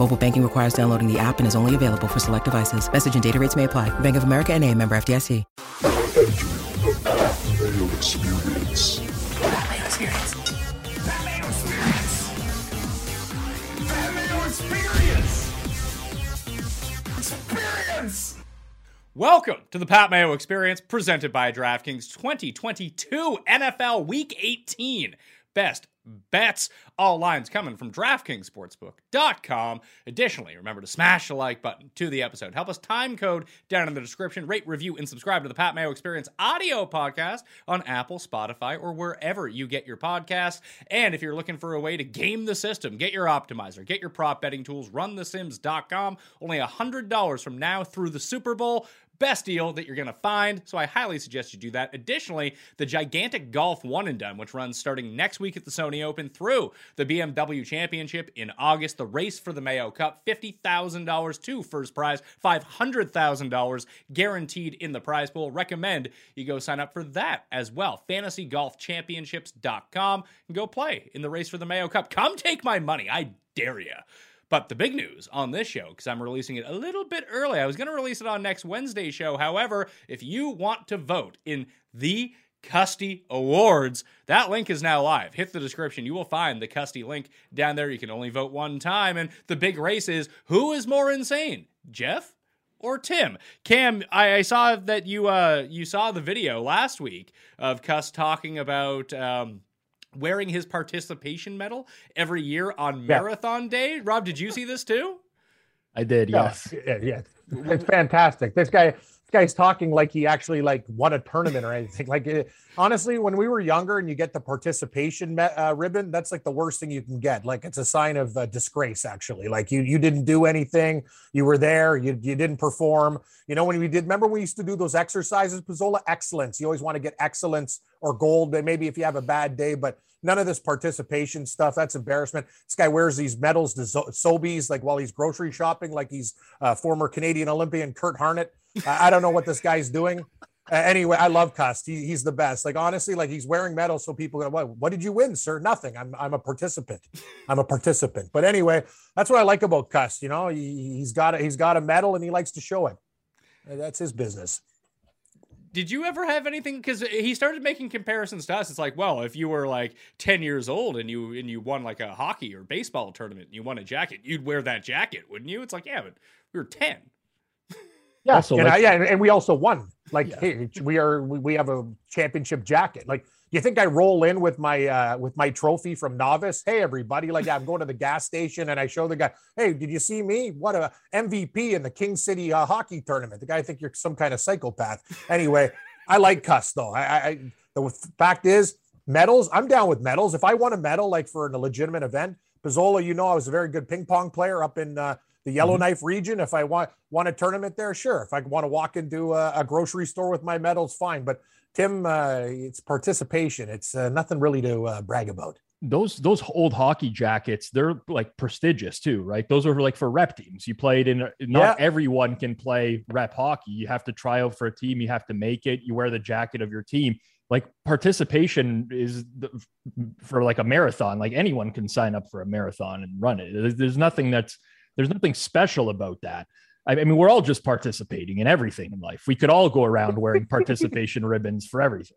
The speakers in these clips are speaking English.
Mobile banking requires downloading the app and is only available for select devices. Message and data rates may apply. Bank of America and a member FDIC. Mayo Experience. Mayo Experience. Mayo Experience. Mayo Experience. Experience. Welcome to the Pat Mayo Experience presented by DraftKings 2022 NFL Week 18. Best bets. All lines coming from DraftKingsSportsbook.com. Additionally, remember to smash the like button to the episode. Help us time code down in the description. Rate, review, and subscribe to the Pat Mayo Experience audio podcast on Apple, Spotify, or wherever you get your podcasts. And if you're looking for a way to game the system, get your optimizer, get your prop betting tools, runthesims.com. Only $100 from now through the Super Bowl best deal that you're going to find. So I highly suggest you do that. Additionally, the gigantic golf one and done, which runs starting next week at the Sony Open through the BMW Championship in August, the race for the Mayo Cup, $50,000 to first prize, $500,000 guaranteed in the prize pool. Recommend you go sign up for that as well. FantasyGolfChampionships.com and go play in the race for the Mayo Cup. Come take my money. I dare you. But the big news on this show, because I'm releasing it a little bit early, I was going to release it on next Wednesday's show. However, if you want to vote in the Custy Awards, that link is now live. Hit the description. You will find the Custy link down there. You can only vote one time. And the big race is who is more insane, Jeff or Tim. Cam, I, I saw that you uh, you saw the video last week of Cust talking about. Um, wearing his participation medal every year on marathon day. Rob, did you see this too? I did. Yes. Yeah, yeah. It's fantastic. This guy, this guy's talking like he actually like won a tournament or anything. Like, it, honestly, when we were younger and you get the participation uh, ribbon, that's like the worst thing you can get. Like, it's a sign of uh, disgrace. Actually, like you you didn't do anything. You were there. You you didn't perform. You know when we did. Remember we used to do those exercises, Pizzola excellence. You always want to get excellence or gold. Maybe if you have a bad day, but none of this participation stuff. That's embarrassment. This guy wears these medals to Sobeys like while he's grocery shopping, like he's uh, former Canadian Olympian Curt Harnett. I, I don't know what this guy's doing. Uh, anyway, I love Cust. He, he's the best. Like honestly, like he's wearing medals, so people go, "What? What did you win, sir? Nothing. I'm I'm a participant. I'm a participant." But anyway, that's what I like about Cust. You know, he, he's got a, he's got a medal and he likes to show it. That's his business did you ever have anything because he started making comparisons to us it's like well if you were like 10 years old and you and you won like a hockey or baseball tournament and you won a jacket you'd wear that jacket wouldn't you it's like yeah but we were 10 yeah also, and like, I, yeah and we also won like yeah. hey, we are we, we have a championship jacket like you think I roll in with my uh, with my trophy from novice? Hey, everybody! Like I'm going to the gas station and I show the guy, "Hey, did you see me? What a MVP in the King City uh, hockey tournament." The guy I think you're some kind of psychopath. Anyway, I like Cust though. I, I the fact is, medals. I'm down with medals. If I won a medal like for a legitimate event, Pizzola, you know, I was a very good ping pong player up in. Uh, the Yellowknife mm-hmm. region. If I want want a tournament there, sure. If I want to walk into a, a grocery store with my medals, fine. But Tim, uh, it's participation. It's uh, nothing really to uh, brag about. Those those old hockey jackets, they're like prestigious too, right? Those are like for rep teams. You played in. Not yeah. everyone can play rep hockey. You have to try out for a team. You have to make it. You wear the jacket of your team. Like participation is the, for like a marathon. Like anyone can sign up for a marathon and run it. There's, there's nothing that's there's nothing special about that. I mean, we're all just participating in everything in life. We could all go around wearing participation ribbons for everything.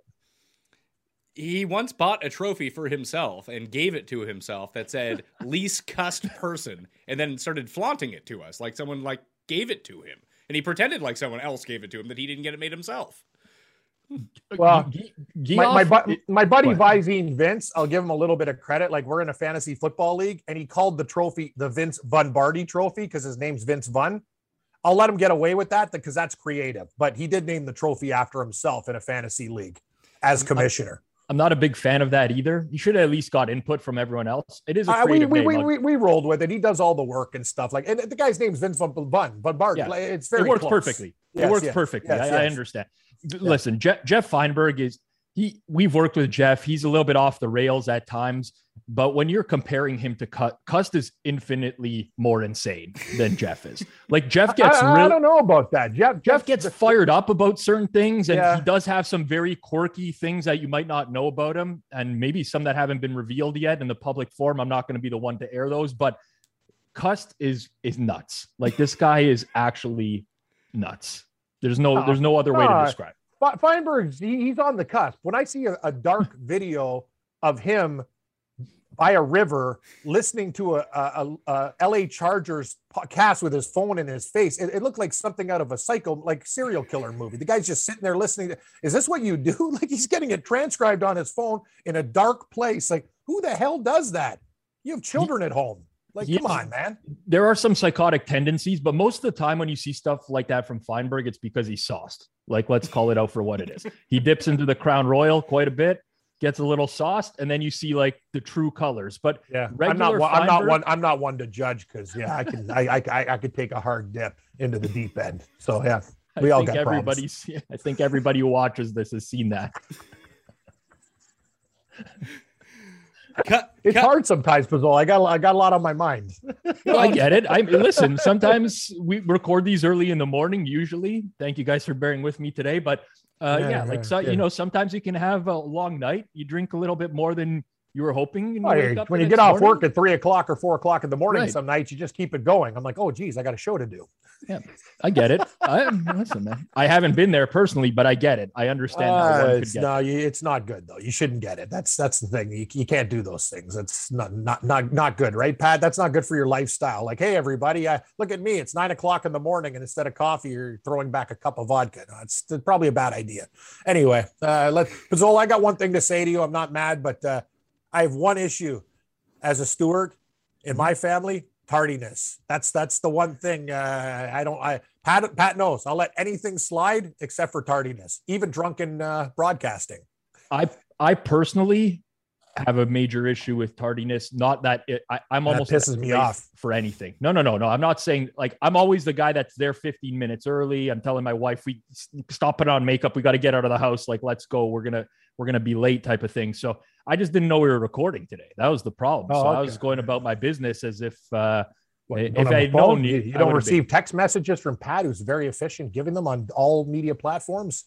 He once bought a trophy for himself and gave it to himself that said least cussed person and then started flaunting it to us like someone like gave it to him. And he pretended like someone else gave it to him that he didn't get it made himself. Well, my, my, my buddy. Visine Vince, I'll give him a little bit of credit. Like we're in a fantasy football league, and he called the trophy the Vince Vun Barty Trophy because his name's Vince Vun. I'll let him get away with that because that's creative. But he did name the trophy after himself in a fantasy league as commissioner. I'm not a big fan of that either. You should have at least got input from everyone else. It is a Uh, we, we, we, we, we rolled with it. He does all the work and stuff. Like, and the guy's name's Vince Vun Bun, but Bart. Yeah. it's very it works close. perfectly. Yes, it works yes, perfectly. yes, I, I understand. Listen, Jeff, Jeff Feinberg is he. We've worked with Jeff. He's a little bit off the rails at times, but when you're comparing him to Cust, Cust is infinitely more insane than Jeff is. Like Jeff gets I, I really. don't know about that. Jeff, Jeff gets fired up about certain things, and Yeah. he does have some very quirky things that you might not know about him, and maybe some that haven't been revealed yet in the public forum. I'm not going to be the one to air those, but Cust is is nuts. Like this guy is actually nuts. There's no Uh, there's no other way to describe. Fe- Feinberg's he, he's on the cusp. When I see a, a dark video of him by a river listening to a, a, a, a LA Chargers podcast with his phone in his face, it, it looked like something out of a psycho, like serial killer movie. The guy's just sitting there listening. To, Is this what you do? Like he's getting it transcribed on his phone in a dark place. Like who the hell does that? You have children at home. Like He- come on, man. There are some psychotic tendencies, but most of the time when you see stuff like that from Feinberg, it's because he's sauced. Like let's call it out for what it is. He dips into the Crown Royal quite a bit, gets a little sauced, and then you see like the true colors. But Yeah, I'm not. One, I'm not one. I'm not one to judge because yeah, I can. I, I I I could take a hard dip into the deep end. So yeah, we I all think got problems. everybody's. I think everybody who watches this has seen that. Cut, It's cut- hard sometimes, Pizzol. I got I got a lot on my mind. No, I get it. I listen. Sometimes we record these early in the morning. Usually, thank you guys for bearing with me today. But uh, Yeah, yeah, yeah, like so, yeah. you know, sometimes you can have a long night. You drink a little bit more than you were hoping. you Oh, wake yeah, up when you get off morning. work at three o'clock or four o'clock in the morning, Right. some nights you just keep it going. I'm like, oh geez, I got a show to do. Yeah, I get it. I, listen, man. I haven't been there personally, but I get it. I understand Uh, it's get. no, you, it's not good though. You shouldn't get it. That's that's the thing. You, you can't do those things. It's not not not not good, right, Pat? That's not good for your lifestyle. Like, hey, everybody, uh, look at me. It's nine o'clock in the morning, and instead of coffee, you're throwing back a cup of vodka. No, it's probably a bad idea. Anyway, uh, let Pizzol, I got one thing to say to you. I'm not mad, but uh, I have one issue as a steward in my family tardiness that's that's the one thing uh i don't i pat pat knows i'll let anything slide except for tardiness even drunken uh broadcasting I I personally have a major issue with tardiness. Not that it, I, I'm That almost pisses me off. for anything. No, no, no, no. I'm not saying like I'm always the guy that's there 15 minutes early. I'm telling my wife we stop putting on makeup. We got to get out of the house. Like let's go. We're gonna we're gonna be late type of thing. So I just didn't know we were recording today. That was the problem. Oh, so I was going about my business as if uh, you If I had known, you, you- don't receive text messages from pat who's very efficient giving them on all media platforms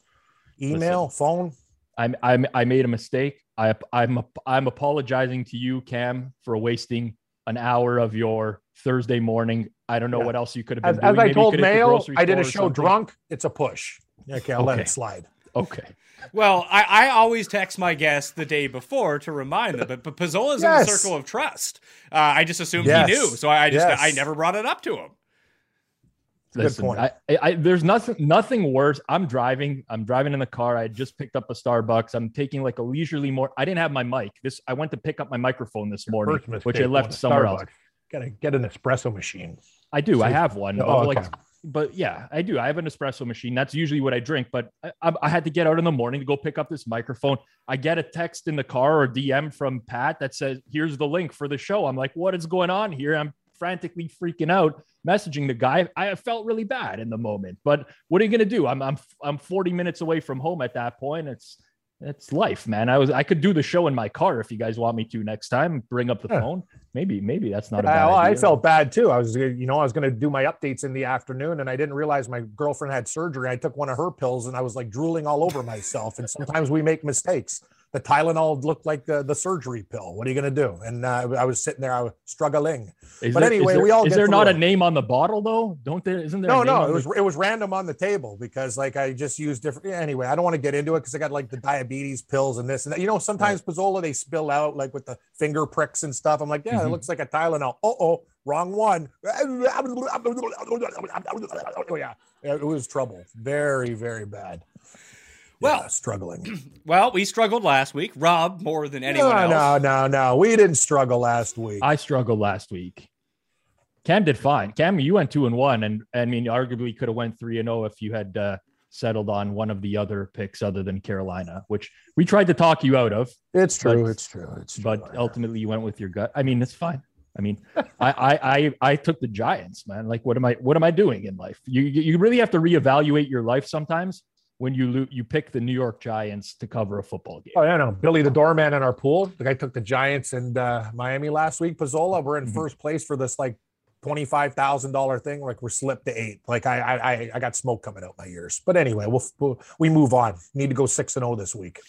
email phone I'm, I'm I made a mistake. I I'm I'm apologizing to you, Cam, for wasting an hour of your Thursday morning. I don't know Yeah. what else you could have been as, doing. as i Maybe told mail i did a show drunk it's a push okay i'll let it slide Okay. Well, I, I always text my guests the day before to remind them, but, but Pizzola is in the circle of trust. Uh, I just assumed Yes. he knew, so I, I just Yes. I never brought it up to him. Good Listen, point. I, I, I there's nothing nothing worse. I'm driving. I'm driving in the car. I just picked up a Starbucks. I'm taking like a leisurely more. I didn't have my mic. This I went to pick up my microphone this morning, which I left to somewhere else. Gotta get an espresso machine I do. I have one. Oh, but, like, okay. But yeah, I do. I have an espresso machine. That's usually what I drink. But I, I, I had to get out in the morning to go pick up this microphone. I get a text in the car or DM from Pat that says, "Here's the link for the show." I'm like, "What is going on here?" I'm frantically freaking out, messaging the guy. I felt really bad in the moment, but what are you gonna do? I'm I'm I'm 40 minutes away from home at that point. It's it's life, man. I was I could do the show in my car if you guys want me to next time. Bring up the Yeah. phone. Maybe maybe that's not a bad well, I idea. felt bad too. I was, uh, you know, I was going to do my updates in the afternoon, and I didn't realize my girlfriend had surgery. I took one of her pills, and I was like drooling all over myself. And sometimes we make mistakes. The Tylenol looked like the, the surgery pill. What are you going to do? And uh, I was sitting there, I was struggling. Is But there- anyway, there, we all is get there not a name on the bottle though? Don't there? Isn't there? No, a name no, it was the- it was random on the table because like I just used different. yeah, Anyway, I don't want to get into it because I got like the diabetes pills and this and that. You know, sometimes Pizzola they spill out like with the finger pricks and stuff. I'm like, yeah, it Mhm. looks like a Tylenol. Oh, oh, wrong one. Oh, Yeah, it was trouble. Very, very bad. Well, yeah, struggling. Well, we struggled last week. Rob more than anyone no, else. No, no, no. We didn't struggle last week. I struggled last week. Cam did fine. Cam, you went two and one, and I mean, arguably could have went three and zero oh if you had uh, settled on one of the other picks other than Carolina, which we tried to talk you out of. It's true. But, it's true. It's true. But ultimately, you went with your gut. I mean, it's fine. I mean, I, I, I I took the Giants, man. Like, what am I what am I doing in life? You you really have to reevaluate your life sometimes when you lo- you pick the New York Giants to cover a football game. Oh, yeah, no. Billy the doorman in our pool. The guy took the Giants and uh, Miami last week. Pizzola, we're in mm-hmm. first place for this like twenty-five thousand dollar thing. Like we're slipped to eight. Like I, I, I got smoke coming out my ears. But anyway, we'll, we'll we move on. Need to go six and zero oh this week.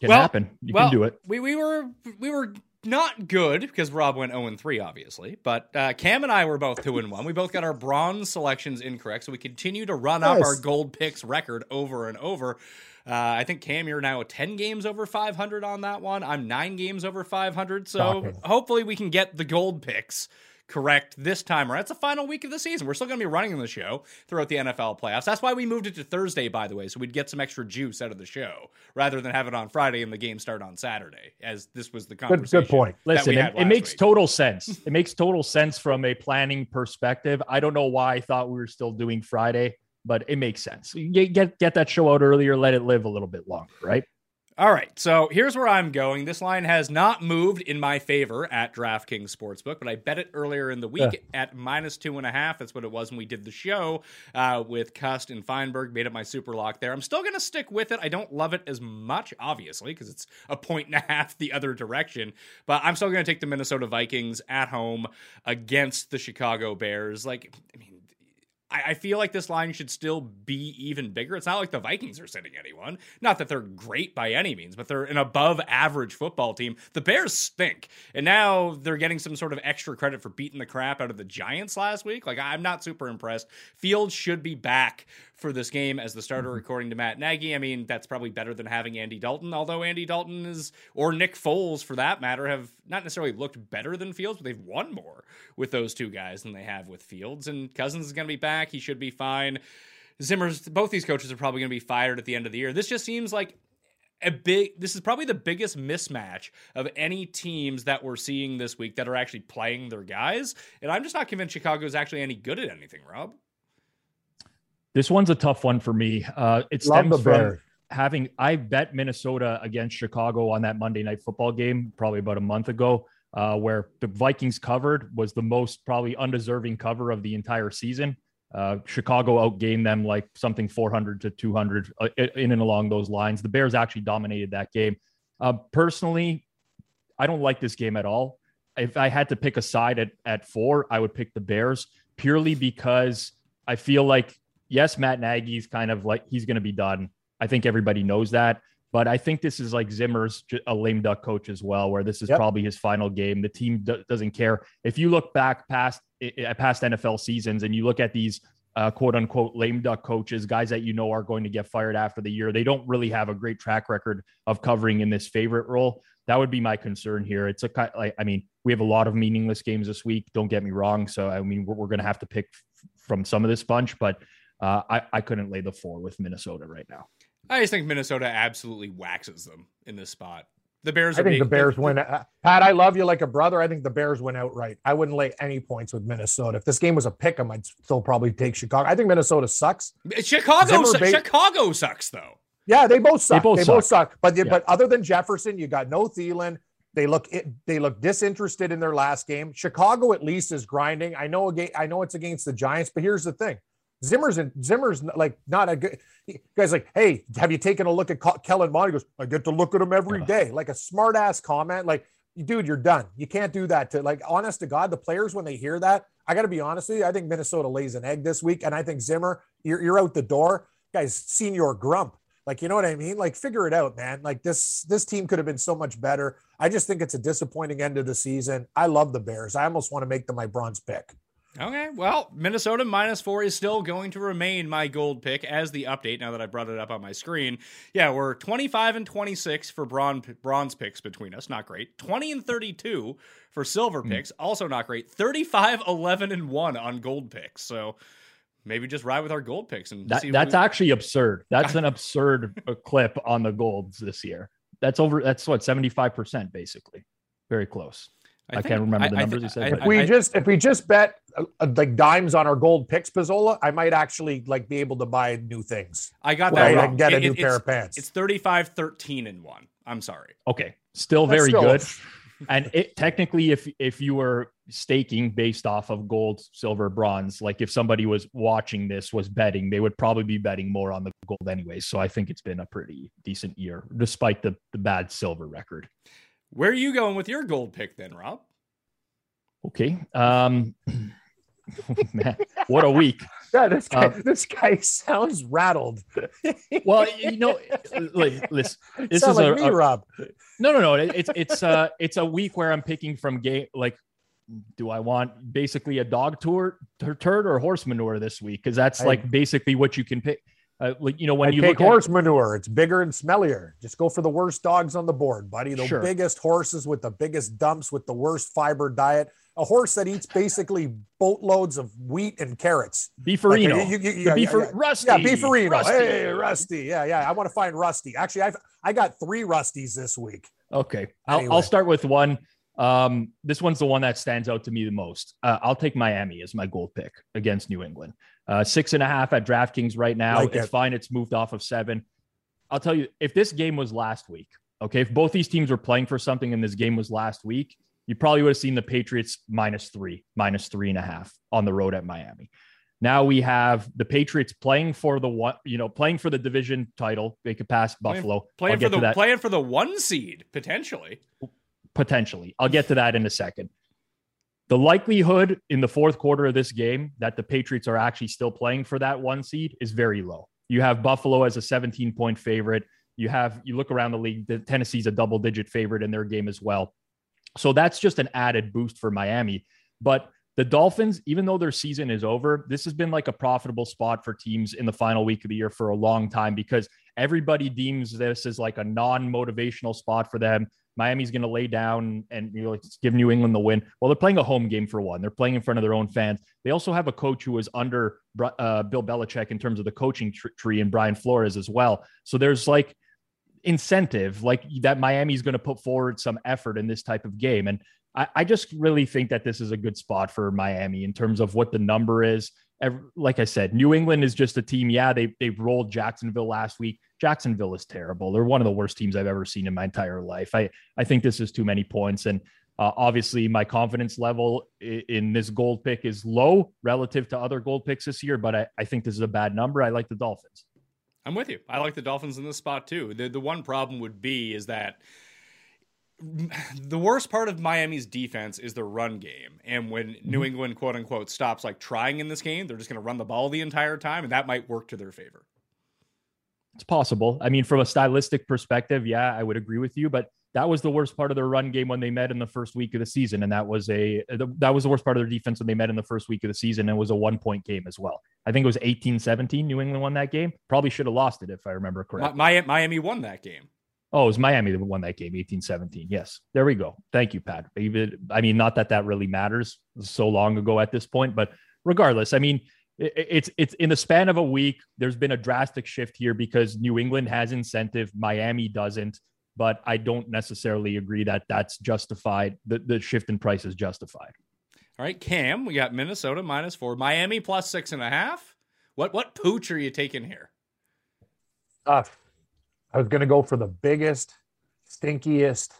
Can well, happen. You well, can do it. We we were we were not good because Rob went 0 3, obviously. But uh, Cam and I were both 2 and 1. We both got our bronze selections incorrect. So we continue to run up our gold picks record over and over. Uh, I think Cam, you're now 10 games over 500 on that one. I'm nine games over 500. So hopefully we can get the gold picks correct this time around. It's the final week of the season. We're still going to be running the show throughout the NFL playoffs. That's why we moved it to Thursday, by the way, so we'd get some extra juice out of the show rather than have it on Friday and the game start on Saturday, as this was the conversation. Good, good point. Listen, it, it, makes week. total sense. it makes total sense from a planning perspective. I don't know why I thought we were still doing Friday, but it makes sense. Get get, get that show out earlier, let it live a little bit longer, right? All right, so here's where I'm going. This line has not moved in my favor at DraftKings Sportsbook, but I bet it earlier in the week yeah. at minus two and a half. That's what it was when we did the show uh, with Cust and Feinberg. Made it my super lock there. I'm still going to stick with it. I don't love it as much, obviously, because it's a point and a half the other direction, but I'm still going to take the Minnesota Vikings at home against the Chicago Bears. Like, I mean, I, I feel like this line should still be even bigger. It's not like the Vikings are sitting anyone. Not that they're great by any means, but they're an above average football team. The Bears stink. And now they're getting some sort of extra credit for beating the crap out of the Giants last week. Like, I'm not super impressed. Fields should be back for this game as the starter, mm-hmm. according to Matt Nagy. I mean, that's probably better than having Andy Dalton, although Andy Dalton is, or Nick Foles for that matter, have not necessarily looked better than Fields, but they've won more with those two guys than they have with Fields. And Cousins is going to be back. He should be fine. Zimmer's, both these coaches are probably going to be fired at the end of the year. This just seems like a big this is probably the biggest mismatch of any teams that we're seeing this week that are actually playing their guys and i'm just not convinced chicago's actually any good at anything rob this one's a tough one for me. Uh, it stems from having I bet Minnesota against Chicago on that Monday night football game probably about a month ago, uh, where the Vikings covered was the most probably undeserving cover of the entire season. Uh, Chicago outgained them like something 400 to 200 uh, in and along those lines. The Bears actually dominated that game. Uh, personally, I don't like this game at all. If I had to pick a side at, at four, I would pick the Bears purely because I feel like yes, Matt Nagy's kind of like he's going to be done. I think everybody knows that. But I think this is like Zimmer's a lame duck coach as well, where this is yep. probably his final game. The team d- doesn't care. If you look back past past NFL seasons and you look at these uh, quote unquote lame duck coaches, guys that you know are going to get fired after the year, they don't really have a great track record of covering in this favorite role. That would be my concern here. It's a like I mean, we have a lot of meaningless games this week. Don't get me wrong. So I mean, we're, we're going to have to pick f- from some of this bunch, but uh, I, I couldn't lay the four with Minnesota right now. I just think Minnesota absolutely waxes them in this spot. The Bears. I think being, the Bears win. Uh, Pat, I love you like a brother. I think the Bears win outright. I wouldn't lay any points with Minnesota. If this game was a pick 'em, I'd still probably take Chicago. I think Minnesota sucks. Chicago, su- Chicago sucks though. Yeah, they both suck. They both, they suck. both suck. But yeah. but other than Jefferson, you got no Thielen. They look they look disinterested in their last game. Chicago at least is grinding. I know I know it's against the Giants, but here's the thing: Zimmer's and Zimmer's like not a good guy's like, hey, have you taken a look at Kellen Mond? He goes, I get to look at him every day. Like a smart ass comment. Like, dude, you're done. You can't do that to like honest to God, the players when they hear that, I gotta be honest with you. I think Minnesota lays an egg this week. And I think Zimmer, you're you're out the door. Guys, senior grump. Like, you know what I mean? Like, figure it out, man. Like this, this team could have been so much better. I just think it's a disappointing end of the season. I love the Bears. I almost want to make them my bronze pick. Okay, well, Minnesota minus four is still going to remain my gold pick as the update. Now that I brought it up on my screen, yeah, we're 25 and 26 for bronze bronze picks between us, not great. 20 and 32 for silver mm. picks, also not great. 35, 11 and one on gold picks. So maybe just ride with our gold picks and that, that's we... actually absurd. That's an absurd uh, clip on the golds this year. That's over. That's what seventy five percent basically. Very close. I, I think, can't remember the I, numbers I, you said. If we just if we just bet uh, like dimes on our gold picks, Pizzola, I might actually like be able to buy new things. I got that. I can get a new pair of pants. It's 35 13 in one. I'm sorry. Okay. Still very still good. and it technically if if you were staking based off of gold, silver, bronze, like if somebody was watching this was betting, they would probably be betting more on the gold anyways. So I think it's been a pretty decent year despite the the bad silver record. Where are you going with your gold pick then, Rob? Okay. Um, man, what a week. Yeah, this guy, um, this guy sounds rattled. well, you know, like, listen, this Sound is like a, me, a, Rob. No, no, no. It's it's uh it's a week where I'm picking from game. Like, do I want basically a dog tour turd or horse manure this week? Because that's I, like basically what you can pick. Uh, like you know when I you take look horse at, manure, it's bigger and smellier. Just go for the worst dogs on the board, buddy. The sure. biggest horses with the biggest dumps with the worst fiber diet. A horse that eats basically boatloads of wheat and carrots. Beefarino. Like, you, you, you, Beefer, yeah, Rusty. Yeah, Beefarino. Rusty. Hey, Rusty. Yeah, yeah. I want to find Rusty. Actually, I've I got three Rusties this week. Okay, I'll, I'll start with one. Um, this one's the one that stands out to me the most. Uh, I'll take Miami as my gold pick against New England. Uh, six and a half at DraftKings right now. Like it's it. fine. It's moved off of seven. I'll tell you, if this game was last week, okay, if both these teams were playing for something and this game was last week, you probably would have seen the Patriots minus three, minus three and a half on the road at Miami. Now we have the Patriots playing for the one, you know, playing for the division title. They could pass Buffalo. Playing, playing for the playing for the one seed potentially. Potentially, I'll get to that in a second. The likelihood in the fourth quarter of this game that the Patriots are actually still playing for that one seed is very low. You have Buffalo as a 17 point favorite. You have, you look around the league, the Tennessee's a double digit favorite in their game as well. So that's just an added boost for Miami. But the Dolphins, even though their season is over, this has been like a profitable spot for teams in the final week of the year for a long time because everybody deems this as like a non motivational spot for them. Miami's going to lay down and you know, give New England the win. Well, they're playing a home game for one. They're playing in front of their own fans. They also have a coach who is under uh, Bill Belichick in terms of the coaching tr- tree and Brian Flores as well. So there's like incentive, like that Miami's going to put forward some effort in this type of game. And I, I just really think that this is a good spot for Miami in terms of what the number is like I said, New England is just a team. Yeah, they they've rolled Jacksonville last week. Jacksonville is terrible. They're one of the worst teams I've ever seen in my entire life. I I think this is too many points, and uh, obviously my confidence level in, in, this gold pick is low relative to other gold picks this year. But I, I think this is a bad number. I like the Dolphins. I'm with you. I like the Dolphins in this spot too. The the one problem would be is that the worst part of Miami's defense is the run game. And when mm-hmm. New England, quote unquote, stops like trying in this game, they're just going to run the ball the entire time, and that might work to their favor. It's possible. I mean, from a stylistic perspective, yeah, I would agree with you, but that was the worst part of their run game when they met in the first week of the season, and that was a that was the worst part of their defense when they met in the first week of the season, and it was a one point game as well. I think it was 18-17. New England won that game. Probably should have lost it if I remember correctly. Miami won that game. Oh, it was Miami that won that game, 18 17. Yes. There we go. Thank you, Pat. I mean, not that that really matters so long ago at this point, but regardless, I mean, it's it's in the span of a week. There's been a drastic shift here because New England has incentive, Miami doesn't. But I don't necessarily agree that that's justified. The, the shift in price is justified. All right, Cam, we got Minnesota minus four, Miami plus six and a half. What what pooch are you taking here? Tough. I was going to go for the biggest, stinkiest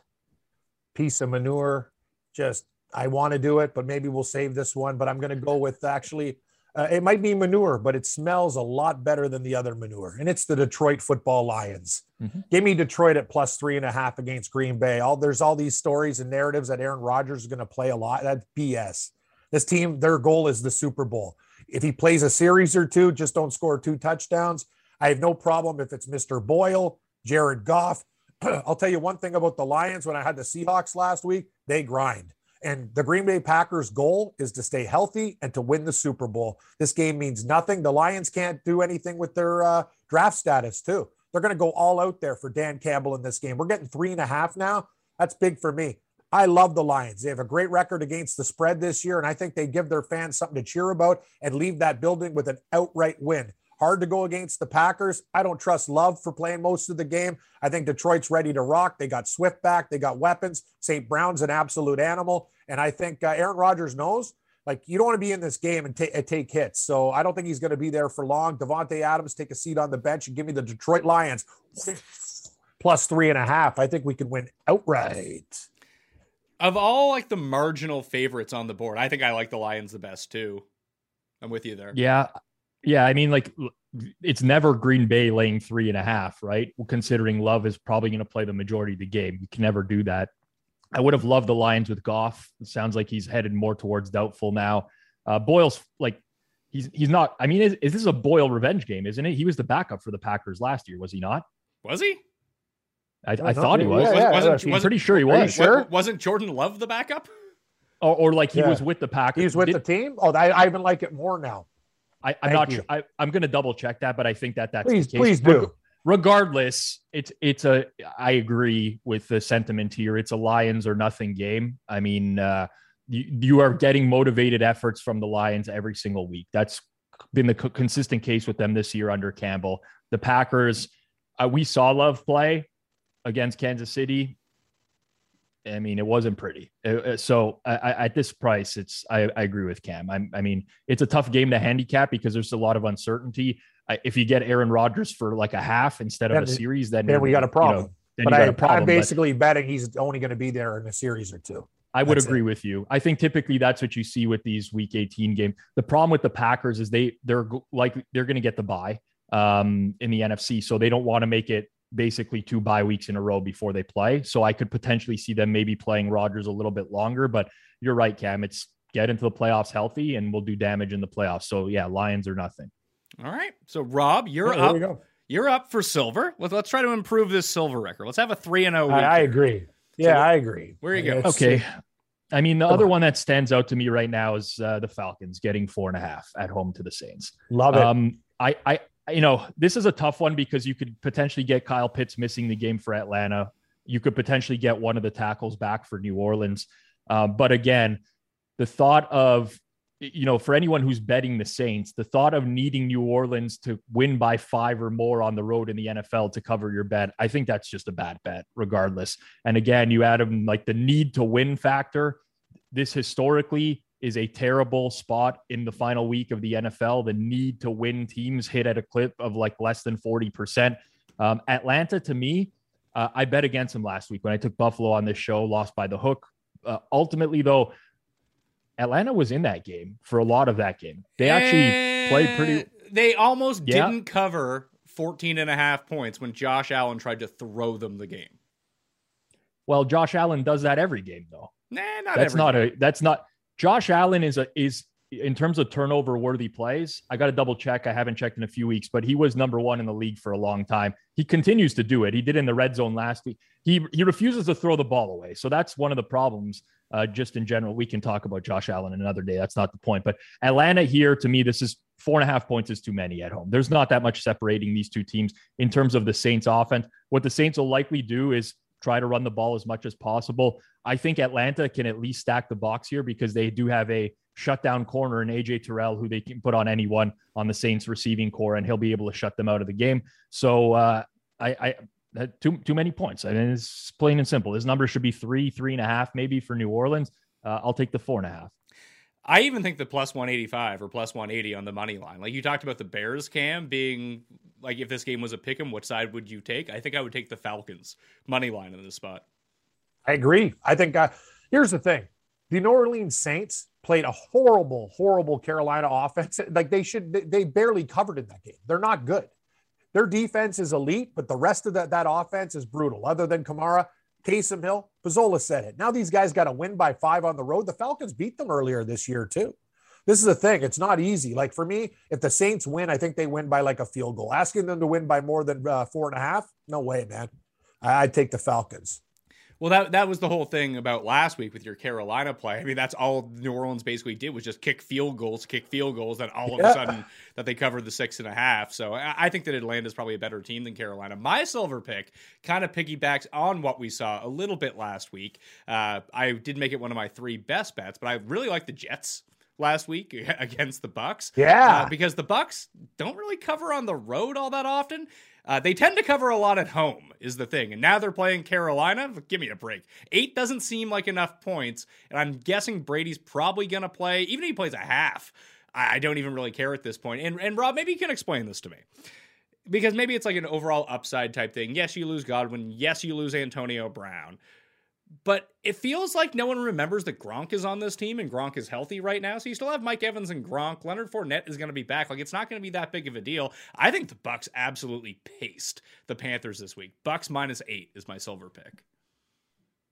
piece of manure. Just, I want to do it, but maybe we'll save this one. But I'm going to go with actually, uh, it might be manure, but it smells a lot better than the other manure. And it's the Detroit football Lions. Mm-hmm. Give me Detroit at plus three and a half against Green Bay. All there's all these stories and narratives that Aaron Rodgers is going to play a lot. That's BS. This team, their goal is the Super Bowl. If he plays a series or two, just don't score two touchdowns. I have no problem if it's Mr. Boyle Jared Goff. I'll tell you one thing about the Lions when I had the Seahawks last week, they grind. And the Green Bay Packers' goal is to stay healthy and to win the Super Bowl. This game means nothing. The Lions can't do anything with their uh, draft status, too. They're going to go all out there for Dan Campbell in this game. We're getting three and a half now. That's big for me. I love the Lions. They have a great record against the spread this year, and I think they give their fans something to cheer about and leave that building with an outright win. Hard to go against the Packers. I don't trust Love for playing most of the game. I think Detroit's ready to rock. They got Swift back. They got weapons. St. Brown's an absolute animal. And I think uh, Aaron Rodgers knows like you don't want to be in this game and, and take hits. So I don't think he's going to be there for long. Davante Adams take a seat on the bench and give me the Detroit Lions plus three and a half. I think we can win outright. Of all like the marginal favorites on the board, I think I like the Lions the best too. I'm with you there. Yeah. Yeah. I mean, like it's never Green Bay laying three and a half, right? Considering Love is probably going to play the majority of the game. You can never do that. I would have loved the Lions with Goff. It sounds like he's headed more towards doubtful now. Uh, Boyle's like he's he's not. I mean, is, is, this a Boyle revenge game? Isn't it? He was the backup for the Packers last year, was he not? Was he? I, I thought he was. Yeah, yeah, wasn't, I'm pretty sure he was. Sure. Wasn't Jordan Love the backup? Or, or like he Yeah. was with the Packers. He was with Did- the team. Oh, I, I even like it more now. I, I'm Thank not sure. I, I'm going to double check that, but I think that that's Please, the case. please do. regardless, it's it's a. I agree with the sentiment here. It's a Lions or nothing game. I mean, uh, you, you are getting motivated efforts from the Lions every single week. That's been the co- consistent case with them this year under Campbell. The Packers, uh, we saw Love play against Kansas City. I mean, it wasn't pretty. Uh, uh, so I, I, at this price, it's I, I agree with Cam. I, I mean, it's a tough game to handicap because there's a lot of uncertainty. I, if you get Aaron Rodgers for like a half instead of Then- a series, then Then we got a you know, problem. then but you got I, a problem. I'm But basically betting he's only going to be there in a series or two. I would that's agree with you. I think typically that's what you see with these Week 18 games. The problem with the Packers is they they're like they're going to get the bye um, in the NFC, so they don't want to make it basically two bye weeks in a row before they play. So I could potentially see them maybe playing Rodgers a little bit longer. But you're right, Cam. It's get into the playoffs healthy, and we'll do damage in the playoffs. So yeah, Lions are nothing. All right. So Rob, you're Yeah, up. You're up for silver. Let's, let's try to improve this silver record. Let's have a three and zero. I, I agree. Yeah, I agree. Where you go? Okay. I mean, the Come other on. one that stands out to me right now is uh, the Falcons getting four and a half at home to the Saints. Love it. Um, I, I, you know, this is a tough one because you could potentially get Kyle Pitts missing the game for Atlanta. You could potentially get one of the tackles back for New Orleans. Um, but again, the thought of, you know, for anyone who's betting the Saints, the thought of needing New Orleans to win by five or more on the road in the NFL to cover your bet, I think that's just a bad bet, regardless. And again, you add them like the need to win factor. This historically is a terrible spot in the final week of the NFL. The need to win teams hit at a clip of like less than 40%. Um, Atlanta, to me, uh, I bet against them last week when I took Buffalo on this show, lost by the hook. Uh, ultimately, though, Atlanta was in that game for a lot of that game. They actually played pretty. Eh, They almost Yeah. didn't cover 14 and a half points when Josh Allen tried to throw them the game. Well, Josh Allen does that every game, though. Nah, not that's every not game. a. That's not. Josh Allen is a is in terms of turnover worthy plays. I got to double check. I haven't checked in a few weeks, but he was number one in the league for a long time. He continues to do it. He did in the red zone last week. He he refuses to throw the ball away. So that's one of the problems. Uh, just in general, we can talk about Josh Allen another day. That's not the point. But Atlanta here, to me, this is four and a half points is too many at home. There's not that much separating these two teams in terms of the Saints offense. What the Saints will likely do is try to run the ball as much as possible. I think Atlanta can at least stack the box here because they do have a shutdown corner in AJ Terrell who they can put on anyone on the Saints receiving corps and he'll be able to shut them out of the game. So uh, I, I too too many points. I mean, it's plain and simple. His number should be three, three and a half, maybe for New Orleans. Uh, I'll take the four and a half. I even think the plus 185 or plus 180 on the money line. Like you talked about the Bears cam being like if this game was a pick 'em, what side would you take? I think I would take the Falcons money line in this spot. I agree. I think uh, here's the thing: the New Orleans Saints played a horrible, horrible Carolina offense. Like they should, they- barely covered in that game. They're not good. Their defense is elite, but the rest of that that offense is brutal. Other than Kamara, Taysom Hill, Pizzola said it. Now these guys got to win by five on the road. The Falcons beat them earlier this year too. This is the thing; it's not easy. Like for me, if the Saints win, I think they win by like a field goal. Asking them to win by more than uh, four and a half, no way, man. I, I'd take the Falcons. Well, that that was the whole thing about last week with your Carolina play. I mean, that's all New Orleans basically did was just kick field goals, kick field goals, and all of yeah. a sudden that they covered the six and a half. So I, I think that Atlanta is probably a better team than Carolina. My silver pick kind of piggybacks on what we saw a little bit last week. Uh, I did make it one of my three best bets, but I really like the Jets last week against the Bucs. Yeah, uh, because the Bucs don't really cover on the road all that often. Uh, they tend to cover a lot at home, is the thing. And now they're playing Carolina. Give me a break. Eight doesn't seem like enough points. And I'm guessing Brady's probably going to play, even if he plays a half. I, I don't even really care at this point. And, and Rob, maybe you can explain this to me. Because maybe it's like an overall upside type thing. Yes, you lose Godwin. Yes, you lose Antonio Brown but it feels like no one remembers that Gronk is on this team and Gronk is healthy right now. So you still have Mike Evans and Gronk. Leonard Fournette is going to be back. Like it's not going to be that big of a deal. I think the Bucs absolutely paced the Panthers this week. Bucs minus eight is my silver pick.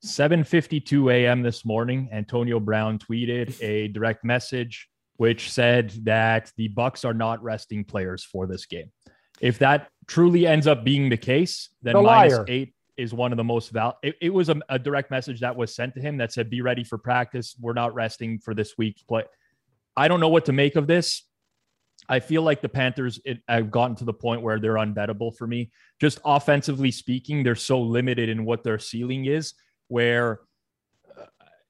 7:52 a.m. this morning, Antonio Brown tweeted a direct message which said that the Bucs are not resting players for this game. If that truly ends up being the case, then the minus eight is one of the most val. It, it was a, a, direct message that was sent to him that said, "Be ready for practice. We're not resting for this week's play." I don't know what to make of this. I feel like the Panthers it, have gotten to the point where they're unbettable for me. Just offensively speaking, they're so limited in what their ceiling is, where uh,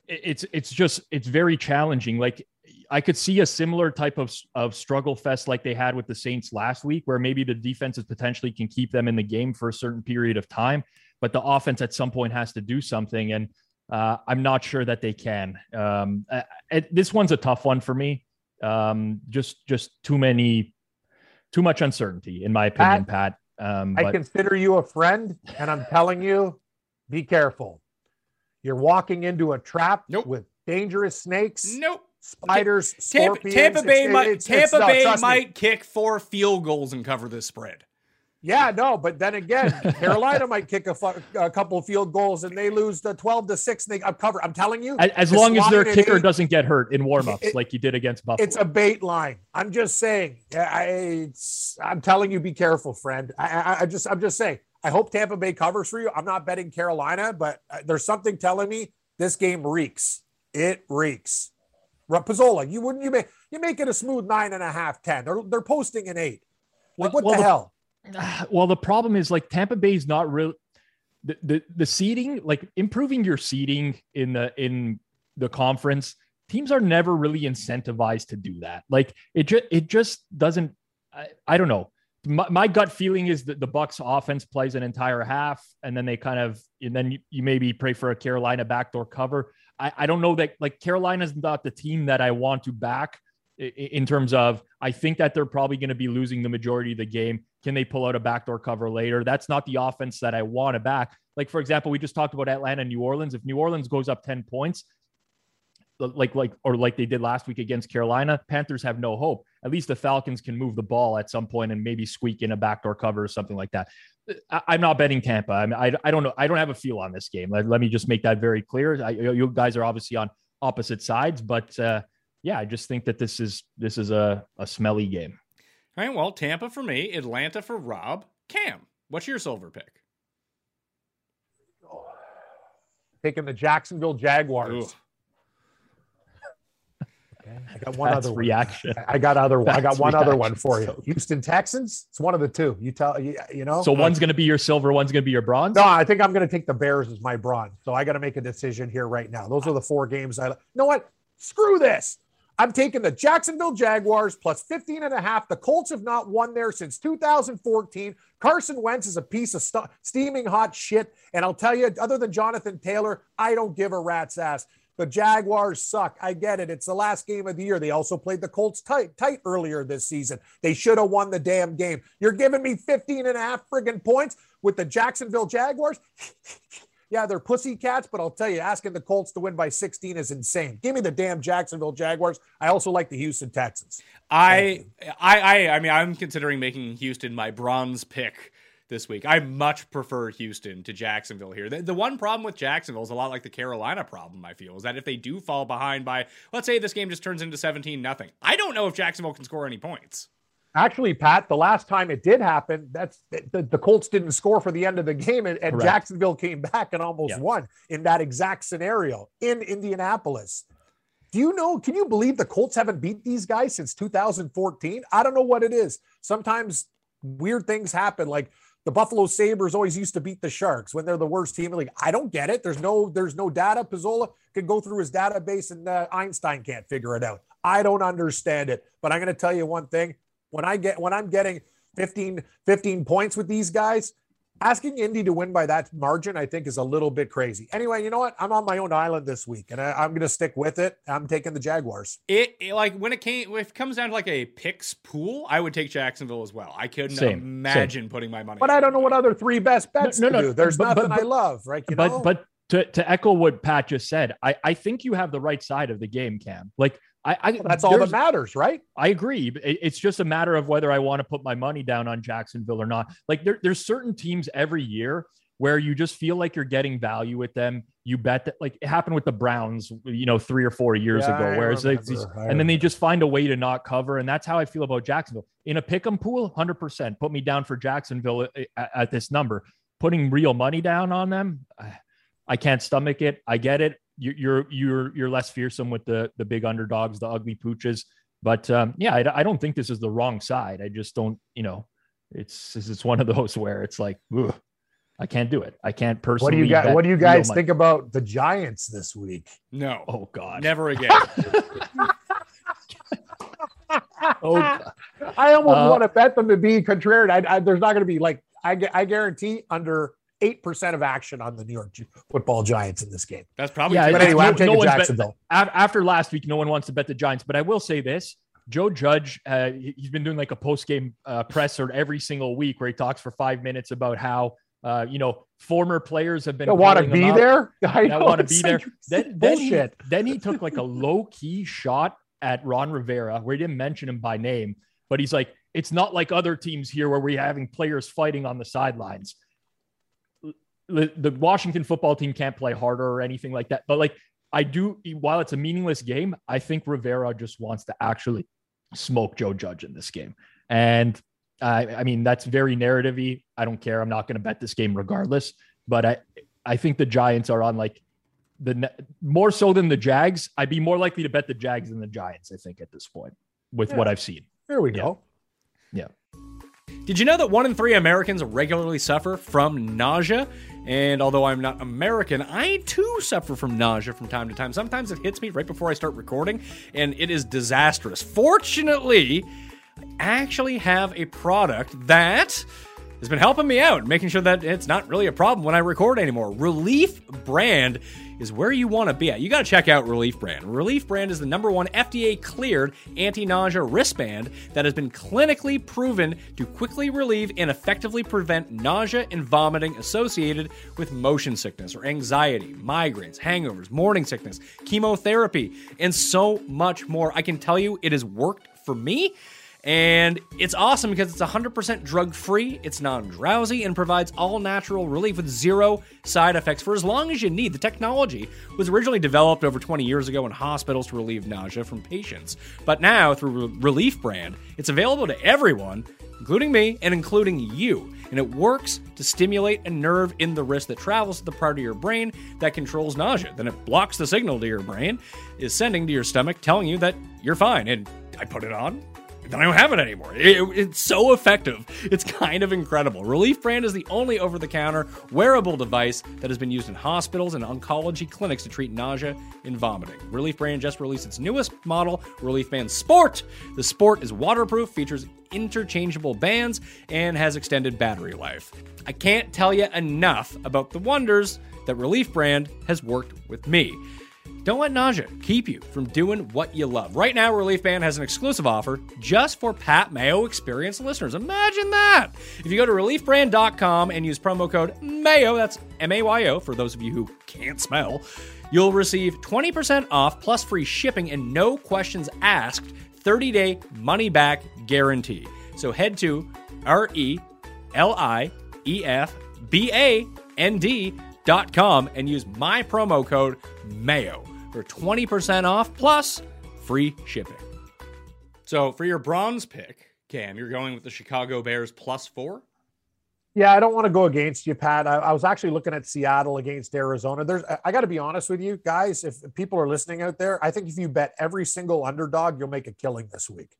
it's it's just it's very challenging. Like I could see a similar type of, of struggle fest like they had with the Saints last week, where maybe the defenses potentially can keep them in the game for a certain period of time but the offense at some point has to do something. And uh, I'm not sure that they can. Um, it, this one's a tough one for me. Um, just just too many, too much uncertainty in my opinion, Pat. Pat. Um, I consider you a friend, and I'm telling you, be careful. You're walking into a trap nope. with dangerous snakes. Nope. Spiders, Tampa, scorpions. Tampa Bay it's, might it's, Tampa it's, Bay no, might me. kick four field goals and cover this spread. Yeah, no, but then again, Carolina might kick a, fu- a couple field goals and they lose the twelve to six. And they I'm cover. I'm telling you, as, as long as their kicker eight, doesn't get hurt in warmups like you did against Buffalo. It's a bait line. I'm just saying. I, I'm telling you, be careful, friend. I, I, I just I'm just saying. I hope Tampa Bay covers for you. I'm not betting Carolina, but uh, there's something telling me this game reeks. It reeks. Pizzola, you wouldn't you make you make it a smooth nine and a half, ten. They're they're posting an eight. Like what well, the, the hell? Ah, well, the problem is like Tampa Bay is not real. The, the the seating, like improving your seating in the in the conference, teams are never really incentivized to do that. Like it just it just doesn't. I, I don't know. My, my, gut feeling is that the Bucs offense plays an entire half, and then they kind of and then you, you maybe pray for a Carolina backdoor cover. I, I don't know that like Carolina's not the team that I want to back in terms of I think that they're probably going to be losing the majority of the game. Can they pull out a backdoor cover later? That's not the offense that I want to back. Like for example, we just talked about Atlanta, New Orleans. If New Orleans goes up 10 points, like like or like they did last week against Carolina, Panthers have no hope. At least the Falcons can move the ball at some point and maybe squeak in a backdoor cover or something like that. I, am not betting Tampa. I, mean, I, I don't know. I don't have a feel on this game. Let, let me just make that very clear. I, you guys are obviously on opposite sides, but uh, yeah, I just think that this is this is a, a smelly game. All right, well, Tampa for me, Atlanta for Rob. Cam, what's your silver pick? Taking the Jacksonville Jaguars. Okay. I got one That's other reaction. One. I got other one. I got one reaction. other one for you. Houston Texans. It's one of the two. You tell you, you know. So one's going to be your silver. One's going to be your bronze. No, I think I'm going to take the Bears as my bronze. So I got to make a decision here right now. Those are the four games. I. You know what? Screw this. I'm taking the Jacksonville Jaguars plus 15 and a half. The Colts have not won there since 2014. Carson Wentz is a piece of st- steaming hot shit. And I'll tell you, other than Jonathan Taylor, I don't give a rat's ass. The Jaguars suck. I get it. It's the last game of the year. They also played the Colts tight, tight earlier this season. They should have won the damn game. You're giving me 15 and a half friggin' points with the Jacksonville Jaguars? Yeah, they're pussy cats, but I'll tell you, asking the Colts to win by 16 is insane. Give me the damn Jacksonville Jaguars. I also like the Houston Texans. I, I, I, I mean, I'm considering making Houston my bronze pick this week. I much prefer Houston to Jacksonville here. The, the, one problem with Jacksonville is a lot like the Carolina problem, I feel, is that if they do fall behind by, let's say this game just turns into 17 nothing, I don't know if Jacksonville can score any points. Actually, Pat, the last time it did happen, that's the, the Colts didn't score for the end of the game, and, and Jacksonville came back and almost yeah. won in that exact scenario in Indianapolis. Do you know? Can you believe the Colts haven't beat these guys since 2014? I don't know what it is. Sometimes weird things happen. Like the Buffalo Sabres always used to beat the Sharks when they're the worst team. Like I don't get it. There's no there's no data. Pizzola can go through his database and uh, Einstein can't figure it out. I don't understand it. But I'm going to tell you one thing. When I get when I'm getting 15 15 points with these guys, asking Indy to win by that margin, I think, is a little bit crazy. Anyway, you know what? I'm on my own island this week, and I, am going to stick with it. I'm taking the Jaguars. It, it, like when it came, if it comes down to like a picks pool, I would take Jacksonville as well. I couldn't Same. imagine Same. putting my money. But I don't know what other three best bets no, no, no. do. There's but, nothing but, I love, right? You but know? but to, to echo what Pat just said, I, I think you have the right side of the game, Cam. Like I, I well, that's all that matters, right? I agree. It's just a matter of whether I want to put my money down on Jacksonville or not. Like there, there's certain teams every year where you just feel like you're getting value with them. You bet that like it happened with the Browns, you know, three or four years yeah, ago, whereas they, and then they just find a way to not cover. And that's how I feel about Jacksonville in a pick 'em pool. Hundred percent, put me down for Jacksonville uh, uh, at, at this number. Putting real money down on them, I can't stomach it. I get it you're you're you're less fearsome with the the big underdogs, the ugly pooches. But um, yeah, I, I, don't think this is the wrong side. I just don't, you know, it's it's one of those where it's like, ugh, I can't do it. I can't personally. What do you guys? What do you guys think about the Giants this week? No. Oh God. Never again. oh, God. I almost uh, want to bet them to be contrarian. I, I, there's not going to be like I, I guarantee under eight percent of action on the New York Football Giants in this game. That's probably yeah. But anyway, I'm taking no Jacksonville. Bet, after last week, no one wants to bet the Giants. But I will say this: Joe Judge, uh, he's been doing like a post game uh, presser every single week where he talks for five minutes about how. Uh, you know, former players have been. I want to be there. I want to be there. Then, then, he, then he took like a low key shot at Ron Rivera, where he didn't mention him by name, but he's like, it's not like other teams here where we're having players fighting on the sidelines the Washington football team can't play harder or anything like that. But like I do, while it's a meaningless game, I think Rivera just wants to actually smoke Joe Judge in this game. And I, I mean, that's very narrativey. I don't care. I'm not going to bet this game regardless. But I, I think the Giants are on like the more so than the Jags. I'd be more likely to bet the Jags than the Giants. I think at this point with yeah. what I've seen. There we go. Yeah. Did you know that one in three Americans regularly suffer from nausea? And although I'm not American, I too suffer from nausea from time to time. Sometimes it hits me right before I start recording, and it is disastrous. Fortunately, I actually have a product that has been helping me out, making sure that it's not really a problem when I record anymore. Relief Band is where you want to be at. You got to check out Relief Band. Relief Band is the number one FDA cleared anti nausea wristband that has been clinically proven to quickly relieve and effectively prevent nausea and vomiting associated with motion sickness or anxiety, migraines, hangovers, morning sickness, chemotherapy, and so much more. I can tell you it has worked for me. And it's awesome because it's 100% drug free, it's non drowsy, and provides all natural relief with zero side effects for as long as you need. The technology was originally developed over 20 years ago in hospitals to relieve nausea from patients. But now, through Relief Band, it's available to everyone, including me and including you. And it works to stimulate a nerve in the wrist that travels to the part of your brain that controls nausea. Then it blocks the signal to your brain, is sending to your stomach, telling you that you're fine. And I put it on, then I don't have it anymore. It, it's so effective. It's kind of incredible. Relief Band is the only over the counter wearable device that has been used in hospitals and oncology clinics to treat nausea and vomiting. Relief Band just released its newest model, Relief Band Sport. The Sport is waterproof, features interchangeable bands, and has extended battery life. I can't tell you enough about the wonders that Relief Band has worked with me. Don't let nausea keep you from doing what you love. Right now, Relief Band has an exclusive offer just for Pat Mayo Experience listeners. Imagine that! If you go to reliefband.com and use promo code MAYO, that's M A Y O for those of you who can't smell, you'll receive 20% off plus free shipping and no questions asked 30 day money back guarantee. So head to R E L I E F B A N D dot com and use my promo code MAYO for 20% off plus free shipping. So for your bronze pick, Cam, you're going with the Chicago Bears plus four. Yeah, I don't want to go against you, Pat. I, I was actually looking at Seattle against Arizona. There's, I got to be honest with you guys. If people are listening out there, I think if you bet every single underdog, you'll make a killing this week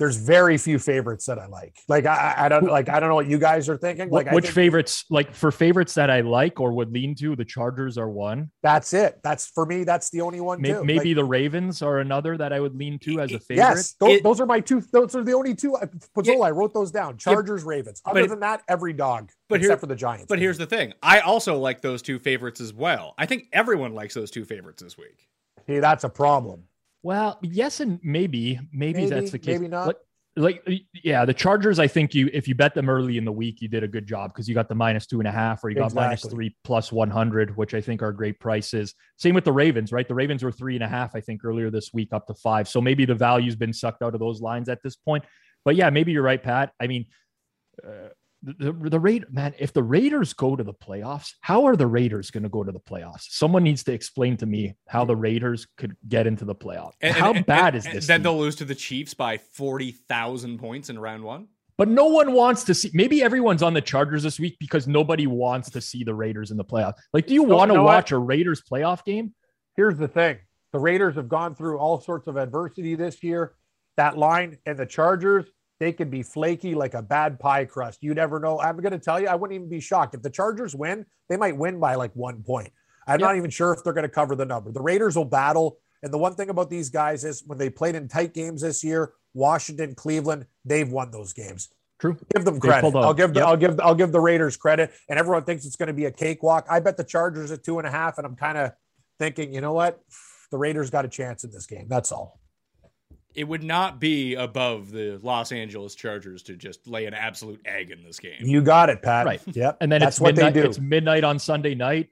there's very few favorites that I like. Like I, I don't like I don't know what you guys are thinking. Like which think, favorites? Like for favorites that I like or would lean to, the Chargers are one. That's it. That's for me. That's the only one. Maybe, maybe like, the Ravens are another that I would lean to as a favorite. Yes, those, it, those are my two. Those are the only two. Uh, Pizzola, I wrote those down. Chargers, Ravens. Other than that, every dog. But except here, for the Giants. But here's the thing. I also like those two favorites as well. I think everyone likes those two favorites this week. See, that's a problem. Well, yes, and maybe, maybe, maybe that's the case. Maybe not. Like yeah the chargers i think you if you bet them early in the week you did a good job because you got the minus two and a half or you got exactly. minus three plus 100 which i think are great prices. Same with the ravens right? The ravens were three and a half i think earlier this week up to five. So maybe the value's been sucked out of those lines at this point. But yeah maybe you're right pat. I mean uh, the, the, the Raid man, if the Raiders go to the playoffs, how are the Raiders going to go to the playoffs? Someone needs to explain to me how the Raiders could get into the playoffs. And, how and, bad and, is this? Then they'll lose to the Chiefs by 40,000 points in round one. But no one wants to see. Maybe everyone's on the Chargers this week because nobody wants to see the Raiders in the playoffs. Like, do you no, want to watch what? a Raiders playoff game? Here's the thing the Raiders have gone through all sorts of adversity this year. That line and the Chargers, they can be flaky like a bad pie crust. You never know. I'm going to tell you, I wouldn't even be shocked. If the Chargers win, they might win by like one point. I'm yep. not even sure if they're going to cover the number. The Raiders will battle. And the one thing about these guys is when they played in tight games this year, Washington, Cleveland, they've won those games. True. Give them credit. I'll give the, yep. I'll give I'll give the Raiders credit. And everyone thinks it's going to be a cakewalk. I bet the Chargers at two and a half, and I'm kind of thinking, you know what? The Raiders got a chance in this game. That's all it would not be above the Los Angeles Chargers to just lay an absolute egg in this game. You got it, Pat. Right. Yep. And then That's it's what midnight, they do. It's midnight on Sunday night.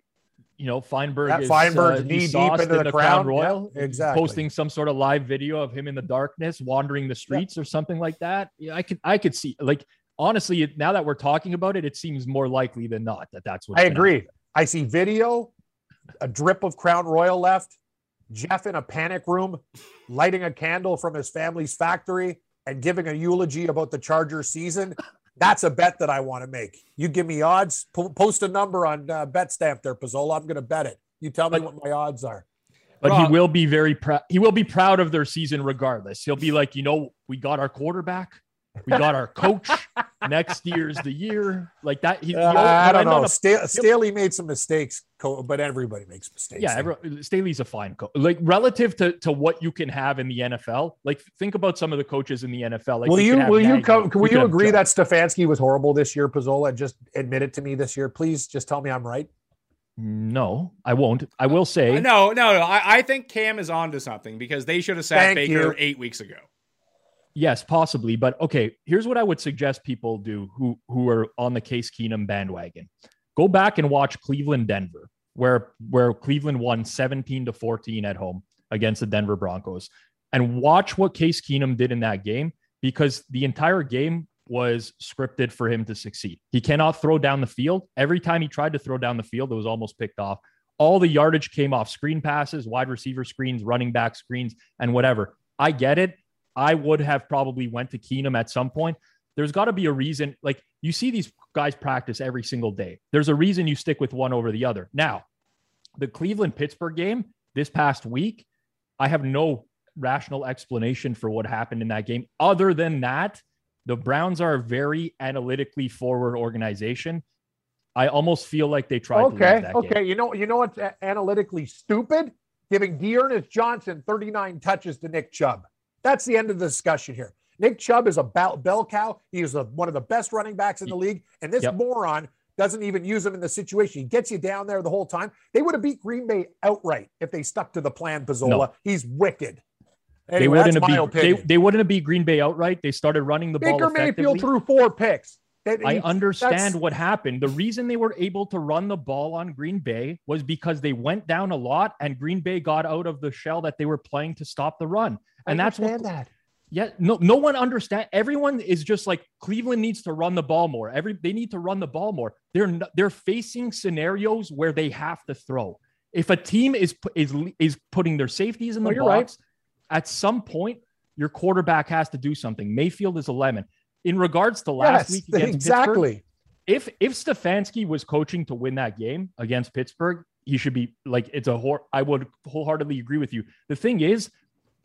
You know, Feinberg that is Feinberg's uh, knee deep into in the, the Crown Royal, yep, exactly. posting some sort of live video of him in the darkness wandering the streets yep. or something like that. Yeah, I could, I could see. Like, honestly, now that we're talking about it, it seems more likely than not that that's what. I agree. Happen. I see video, a drip of Crown Royal left, Jeff in a panic room, lighting a candle from his family's factory and giving a eulogy about the Charger season. That's a bet that I want to make. You give me odds, po- post a number on uh, Betstamp there, Pizzola. I'm going to bet it. You tell me but, what my odds are. But Rob, he will be very proud. He will be proud of their season regardless. He'll be like, you know, we got our quarterback. We got our coach. Next year's the year. Like that. He, uh, I don't know. A, Staley made some mistakes, but everybody makes mistakes. Yeah, every, Staley's a fine coach. Like relative to, to what you can have in the NFL. Like think about some of the coaches in the NFL. Like will you will you come, will you agree that Stefanski was horrible this year, Pizzola? Just admit it to me this year, please. Just tell me I'm right. No, I won't. I will say no, no, no. I, I think Cam is on to something because they should have sat Thank Baker you. eight weeks ago. Yes, possibly. But okay, here's what I would suggest people do who who are on the Case Keenum bandwagon. Go back and watch Cleveland Denver, where where Cleveland won 17 to 14 at home against the Denver Broncos. And watch what Case Keenum did in that game because the entire game was scripted for him to succeed. He cannot throw down the field. Every time he tried to throw down the field, it was almost picked off. All the yardage came off screen passes, wide receiver screens, running back screens, and whatever. I get it. I would have probably went to Keenum at some point. There's got to be a reason. Like you see these guys practice every single day. There's a reason you stick with one over the other. Now, the Cleveland Pittsburgh game this past week, I have no rational explanation for what happened in that game. Other than that, the Browns are a very analytically forward organization. I almost feel like they tried. Okay, okay. Game. You know, you know what's analytically stupid? Giving D'Ernest Johnson 39 touches to Nick Chubb. That's the end of the discussion here. Nick Chubb is a bell cow. He is a, one of the best running backs in the league. And this yep. moron doesn't even use him in the situation. He gets you down there the whole time. They would have beat Green Bay outright if they stuck to the plan, Pizzola. No. He's wicked. Anyway, they wouldn't have beat, they, they, wouldn't have beat Green Bay outright. They started running the Baker ball. Baker Mayfield threw four picks. I understand what happened. The reason they were able to run the ball on Green Bay was because they went down a lot and Green Bay got out of the shell that they were playing to stop the run. And that's what that. Yeah, no, no one understand. Everyone is just like Cleveland needs to run the ball more. Every they need to run the ball more. They're they're facing scenarios where they have to throw. If a team is is is putting their safeties in the oh, box, right. at some point your quarterback has to do something. Mayfield is a lemon. In regards to last Yes, week against exactly. Pittsburgh, if if Stefanski was coaching to win that game against Pittsburgh, he should be like it's a whole. I would wholeheartedly agree with you. The thing is,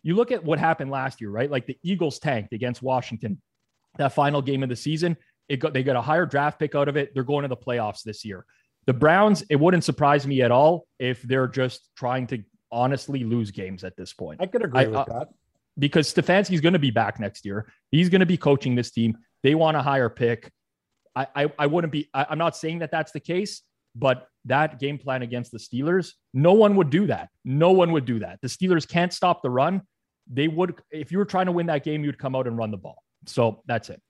you look at what happened last year, right? Like the Eagles tanked against Washington, that final game of the season. It got they got a higher draft pick out of it. They're going to the playoffs this year. The Browns, it wouldn't surprise me at all if they're just trying to honestly lose games at this point. I could agree I- with uh, that. because Stefanski's going to be back next year. He's going to be coaching this team. They want a higher pick. I, I, I wouldn't be, I, I'm not saying that that's the case, but that game plan against the Steelers, no one would do that. No one would do that. The Steelers can't stop the run. They would, if you were trying to win that game, you'd come out and run the ball. So that's it.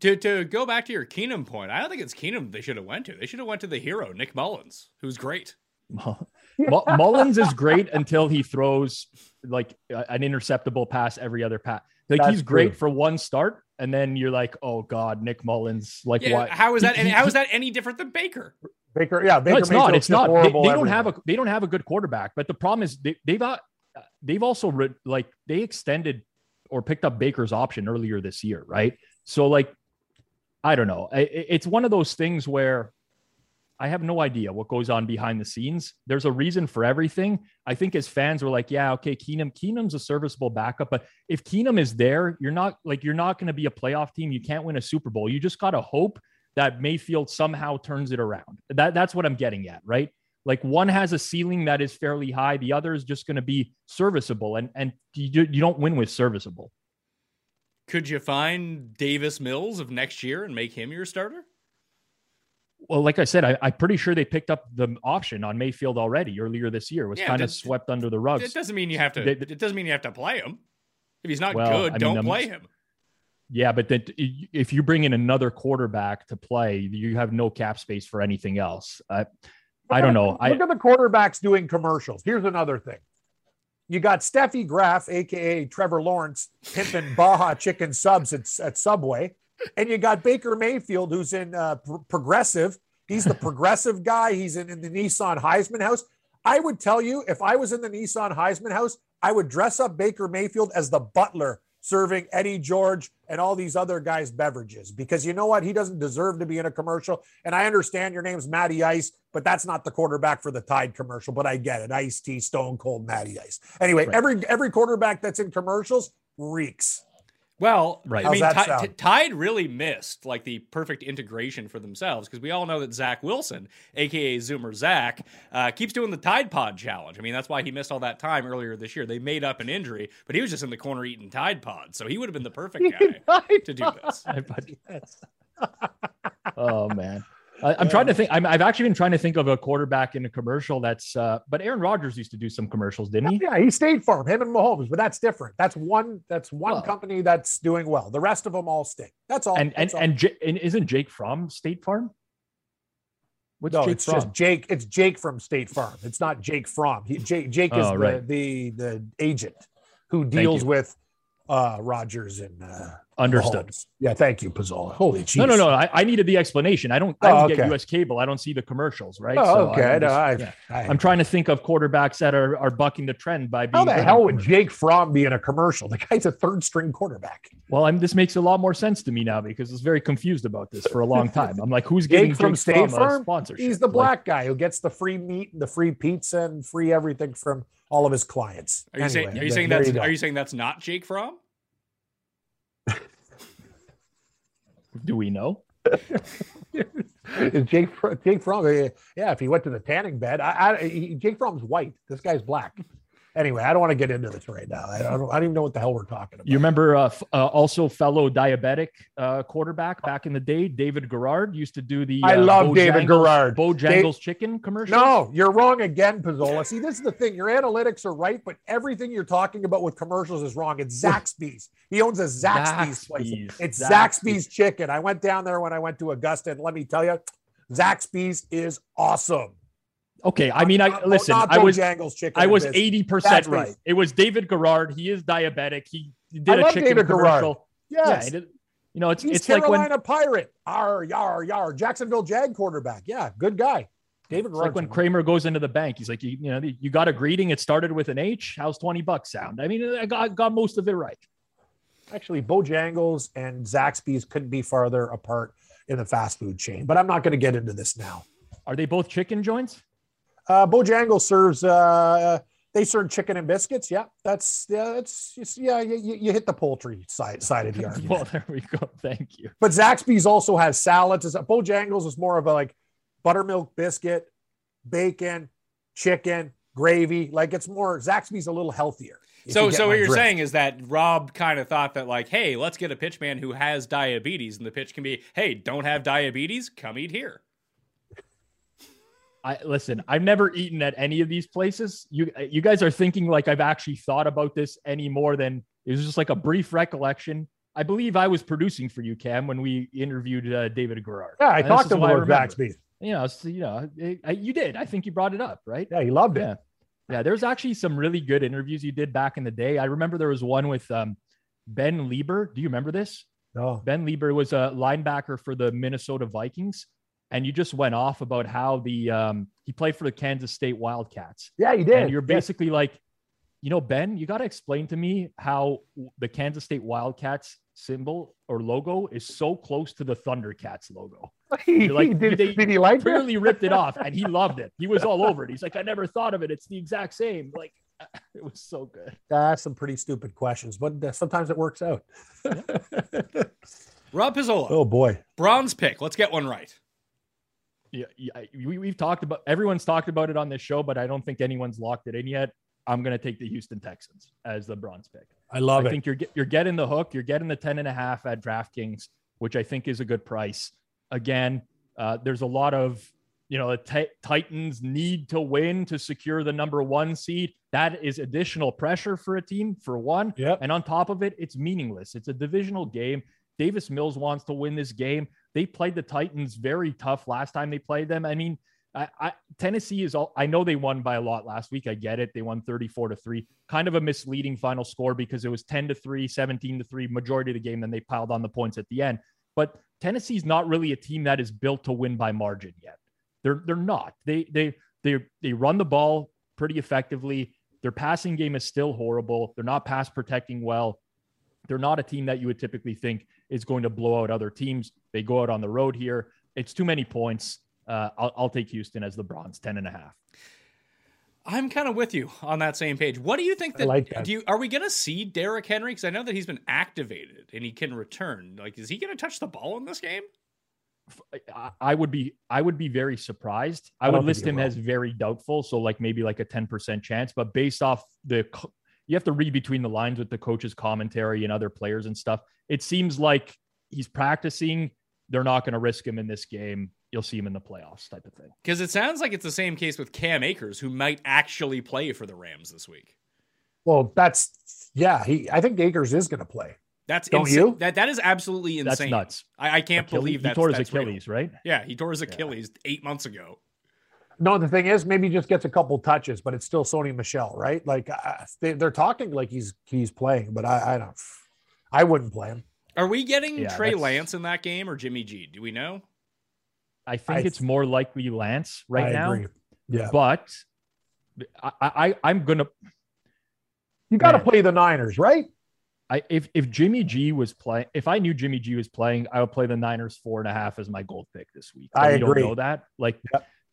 To to go back to your Keenum point, I don't think it's Keenum they should have went to. They should have went to the hero, Nick Mullens, who's great. Mu- Mullens is great until he throws like a- an interceptable pass every other pass. Like That's he's great true. for one start, and then you're like, oh god, Nick Mullens. Like Yeah, why? how is that? He- Any, he- how is that any different than Baker? Baker, yeah, Baker no, it's not. It's not. They, they don't everywhere. have a they don't have a good quarterback. But the problem is they, they've got they've also re, like they extended or picked up Baker's option earlier this year, right? So like, I don't know. It's one of those things where I have no idea what goes on behind the scenes. There's a reason for everything. I think as fans, we're like, yeah, okay, Keenum, Keenum's a serviceable backup, but if Keenum is there, you're not like you're not going to be a playoff team. You can't win a Super Bowl. You just got to hope that Mayfield somehow turns it around. That that's what I'm getting at, right? Like one has a ceiling that is fairly high, the other is just going to be serviceable, and and you, you don't win with serviceable. Could you find Davis Mills of next year and make him your starter? Well, like I said, I, I'm pretty sure they picked up the option on Mayfield already earlier this year. It was Yeah, kind of swept under the rug. It doesn't mean you have to. They- it doesn't mean you have to play him. If he's not Well, good, I don't I'm- play him. Yeah, but then if you bring in another quarterback to play, you have no cap space for anything else. I, I don't know. I, Look at the quarterbacks doing commercials. Here's another thing. You got Steffi Graf, aka Trevor Lawrence, pimping Baja chicken subs at, at Subway, and you got Baker Mayfield, who's in uh, Pro- Progressive. He's the progressive guy. He's in, in the Nissan Heisman House. I would tell you, if I was in the Nissan Heisman House, I would dress up Baker Mayfield as the butler serving Eddie George and all these other guys beverages because you know what? He doesn't deserve to be in a commercial. And I understand your name's Matty Ice, but that's not the quarterback for the Tide commercial. But I get it. Ice T, Stone Cold, Matty Ice. Anyway, Right. every every quarterback that's in commercials reeks. Well, Right. I mean, How's that Ti- sound? Tide really missed like the perfect integration for themselves because we all know that Zach Wilson, aka Zoomer Zach, uh, keeps doing the Tide Pod challenge. I mean, that's why he missed all that time earlier this year. They made up an injury, but he was just in the corner eating Tide Pods, so he would have been the perfect guy to do this. oh man, I, I'm trying to think. I'm, I've actually been trying to think of a quarterback in a commercial that's. Uh, but Aaron Rodgers used to do some commercials, didn't he? Yeah, he State Farm, him and Mahomes, but that's different. That's one. That's one Well- company that's doing well. The rest of them all stink. That's all. And and all. and, J- and isn't Jake from State Farm? What's no, Jake it's from? just Jake. It's Jake from State Farm. It's not Jake from. He, Jake, Jake is Oh, the, right. the the agent who deals with uh Rodgers and uh Understood. Mahomes. Yeah, thank you, Pizzola. Holy jeez. No, no, no. I, I needed the explanation. I don't. I Oh, don't get okay. US cable. I don't see the commercials, right? Oh, So I okay. don't No, just- I, yeah. I, I'm trying to think of quarterbacks that are, are bucking the trend by being. how the hell would. Jake Fromm be in a commercial? The guy's a third string quarterback. Well, I'm. This makes a lot more sense to me now because I was very confused about this for a long time. I'm like, who's getting Jake from Jake State Fromm a Farm. sponsorship? He's the Like, black guy who gets the free meat and the free pizza and free everything from all of his clients. Are you saying? Are you saying that's? you. Are you saying that's not Jake Fromm? do we know? Is Jake Jake Fromm? Yeah, if he went to the tanning bed, I, I Jake Fromm's white. This guy's black. Anyway, I don't want to get into this right now. I don't, I don't even know what the hell we're talking about. You remember uh, f- uh, also fellow diabetic uh, quarterback back in the day, David Garrard used to do the. I uh, love David Bojangles- Garrard. Bojangles chicken commercial. No, you're wrong again, Pizzola. See, this is the thing. Your analytics are right, but everything you're talking about with commercials is wrong. It's Zaxby's. He owns a Zaxby's, place. It's Zaxby's. Zaxby's. chicken. I went down there when I went to Augusta, and let me tell you, Zaxby's is awesome. Okay, I mean, I listen. I was. I was eighty percent right. It was David Garrard. He is diabetic. He did I a chicken David Garrard. commercial. Yes. Yeah, did- you know, it's He's it's like when Carolina Pirate. R yar yar. Jacksonville Jag quarterback. Yeah, good guy. David It's like when a- Kramer goes into the bank. He's like, you, you know, you got a greeting. It started with an H. How's 20 bucks sound? I mean, I got, got most of it right. Actually, Bojangles and Zaxby's couldn't be farther apart in the fast food chain, but I'm not going to get into this now. Are they both chicken joints? Uh, Bojangles serves. Uh, they serve chicken and biscuits. Yeah, that's yeah, that's yeah. You, you hit the poultry side side of the argument. well, there we go. Thank you. But Zaxby's also has salads. Bojangles is more of a like buttermilk biscuit, bacon, chicken, gravy. Like it's more Zaxby's a little healthier. So, so what you're drift. saying is that Rob kind of thought that like, hey, let's get a pitchman who has diabetes, and the pitch can be, hey, don't have diabetes, come eat here. I listen. I've never eaten at any of these places. You you guys are thinking like I've actually thought about this any more than it was just like a brief recollection. I believe I was producing for you, Cam, when we interviewed uh, David Garrard. Yeah, I and talked to him about Zaxby. You know, so, you know, it, I, you did. I think you brought it up, right? Yeah, he loved it. Yeah. Yeah, there's actually some really good interviews you did back in the day. I remember there was one with um, Ben Leber. Do you remember this? No. Ben Leber was a linebacker for the Minnesota Vikings, and you just went off about how the um, he played for the Kansas State Wildcats. Yeah, he did. And you're basically yes. like, you know, Ben, you got to explain to me how the Kansas State Wildcats symbol or logo is so close to the Thundercats logo. Like, did, they did he like clearly ripped it off and he loved it. He was all over it. He's like, I never thought of it. It's the exact same. Like it was so good. That's some pretty stupid questions, but uh, sometimes it works out. Rob Pizzola. Oh boy. Bronze pick. Let's get one right. Yeah, yeah we, we've talked about everyone's talked about it on this show, but I don't think anyone's locked it in yet. I'm going to take the Houston Texans as the bronze pick. I love I it. I think you're you're getting the hook. You're getting the 10 and a half at DraftKings, which I think is a good price. Again, uh, there's a lot of you know the t- Titans need to win to secure the number one seed. That is additional pressure for a team for one. Yep. And on top of it, it's meaningless. It's a divisional game. Davis Mills wants to win this game. They played the Titans very tough last time they played them. I mean, I, I, Tennessee is all. I know they won by a lot last week. I get it. They won 34 to 3. Kind of a misleading final score because it was 10 to 3, 17 to 3 majority of the game. Then they piled on the points at the end. But Tennessee's not really a team that is built to win by margin yet. They're they're not. They they they they run the ball pretty effectively. Their passing game is still horrible. They're not pass protecting well. They're not a team that you would typically think is going to blow out other teams. They go out on the road here. It's too many points. Uh, I'll, I'll take Houston as the bronze, 10 and a half. I'm kind of with you on that same page. What do you think that, like that. do you are we going to see Derrick Henry because I know that he's been activated and he can return. Like is he going to touch the ball in this game? I would be I would be very surprised. I, I would list him as very doubtful, so like maybe like a 10% chance, but based off the you have to read between the lines with the coach's commentary and other players and stuff. It seems like he's practicing. They're not going to risk him in this game you'll see him in the playoffs type of thing. Because it sounds like it's the same case with Cam Akers, who might actually play for the Rams this week. Well, that's yeah. He, I think Akers is going to play. That's don't insane. you? That that is absolutely insane. That's nuts. I, I can't Achilles, believe that he tore his Achilles, real. right? Yeah, he tore his Achilles yeah. eight months ago. No, the thing is, maybe he just gets a couple touches, but it's still Sony Michel, right? Like uh, they, are talking like he's he's playing, but I, I don't. I wouldn't play him. Are we getting yeah, Trey Lance in that game or Jimmy G? Do we know? I think I, it's more likely Lance right I now. Agree. Yeah, but I, I I'm gonna. You got to play the Niners, right? I if if Jimmy G was playing, if I knew Jimmy G was playing, I would play the Niners four and a half as my gold pick this week. I agree. Don't know that. Like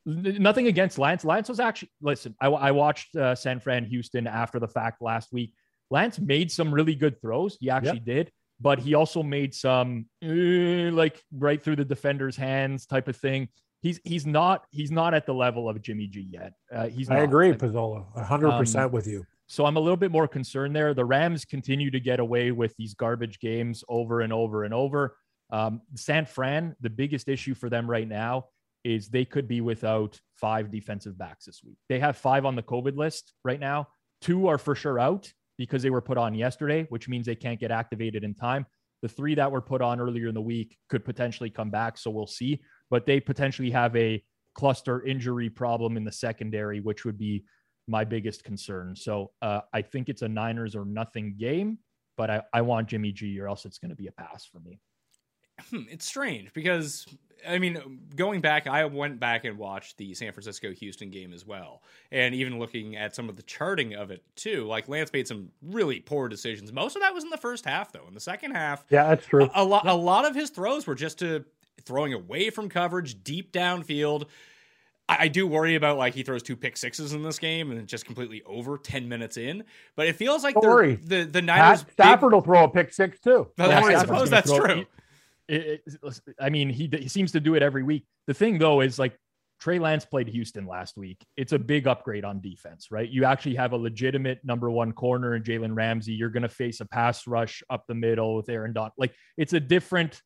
nothing against Lance. Lance was actually listen. I, I watched uh, San Fran Houston after the fact last week. Lance made some really good throws. He actually did but he also made some uh, like right through the defender's hands type of thing. He's he's not he's not at the level of Jimmy G yet. Uh, he's. I not. agree, Pizzola, hundred um, percent with you. So I'm a little bit more concerned there. The Rams continue to get away with these garbage games over and over and over. Um, San Fran, the biggest issue for them right now is they could be without five defensive backs this week. They have five on the COVID list right now. Two are for sure out because they were put on yesterday, which means they can't get activated in time. The three that were put on earlier in the week could potentially come back. So we'll see. But they potentially have a cluster injury problem in the secondary, which would be my biggest concern. So uh, I think it's a Niners or nothing game, but I, I want Jimmy G or else it's going to be a pass for me. Hmm, it's strange because I mean, going back, I went back and watched the San Francisco Houston game as well. And even looking at some of the charting of it too, like Lance made some really poor decisions. Most of that was in the first half, though. In the second half, yeah, that's true. A, a lot, a lot of his throws were just to throwing away from coverage, deep downfield. I, I do worry about like he throws two pick sixes in this game and just completely over ten minutes in. But it feels like the the Niners. Pat Stafford big... will throw a pick six too. I suppose that's true. It, it, I mean, he, he seems to do it every week. The thing though is like Trey Lance played Houston last week. It's a big upgrade on defense, right? You actually have a legitimate number one corner in Jalen Ramsey. You're going to face a pass rush up the middle with Aaron Donald. Like it's a different.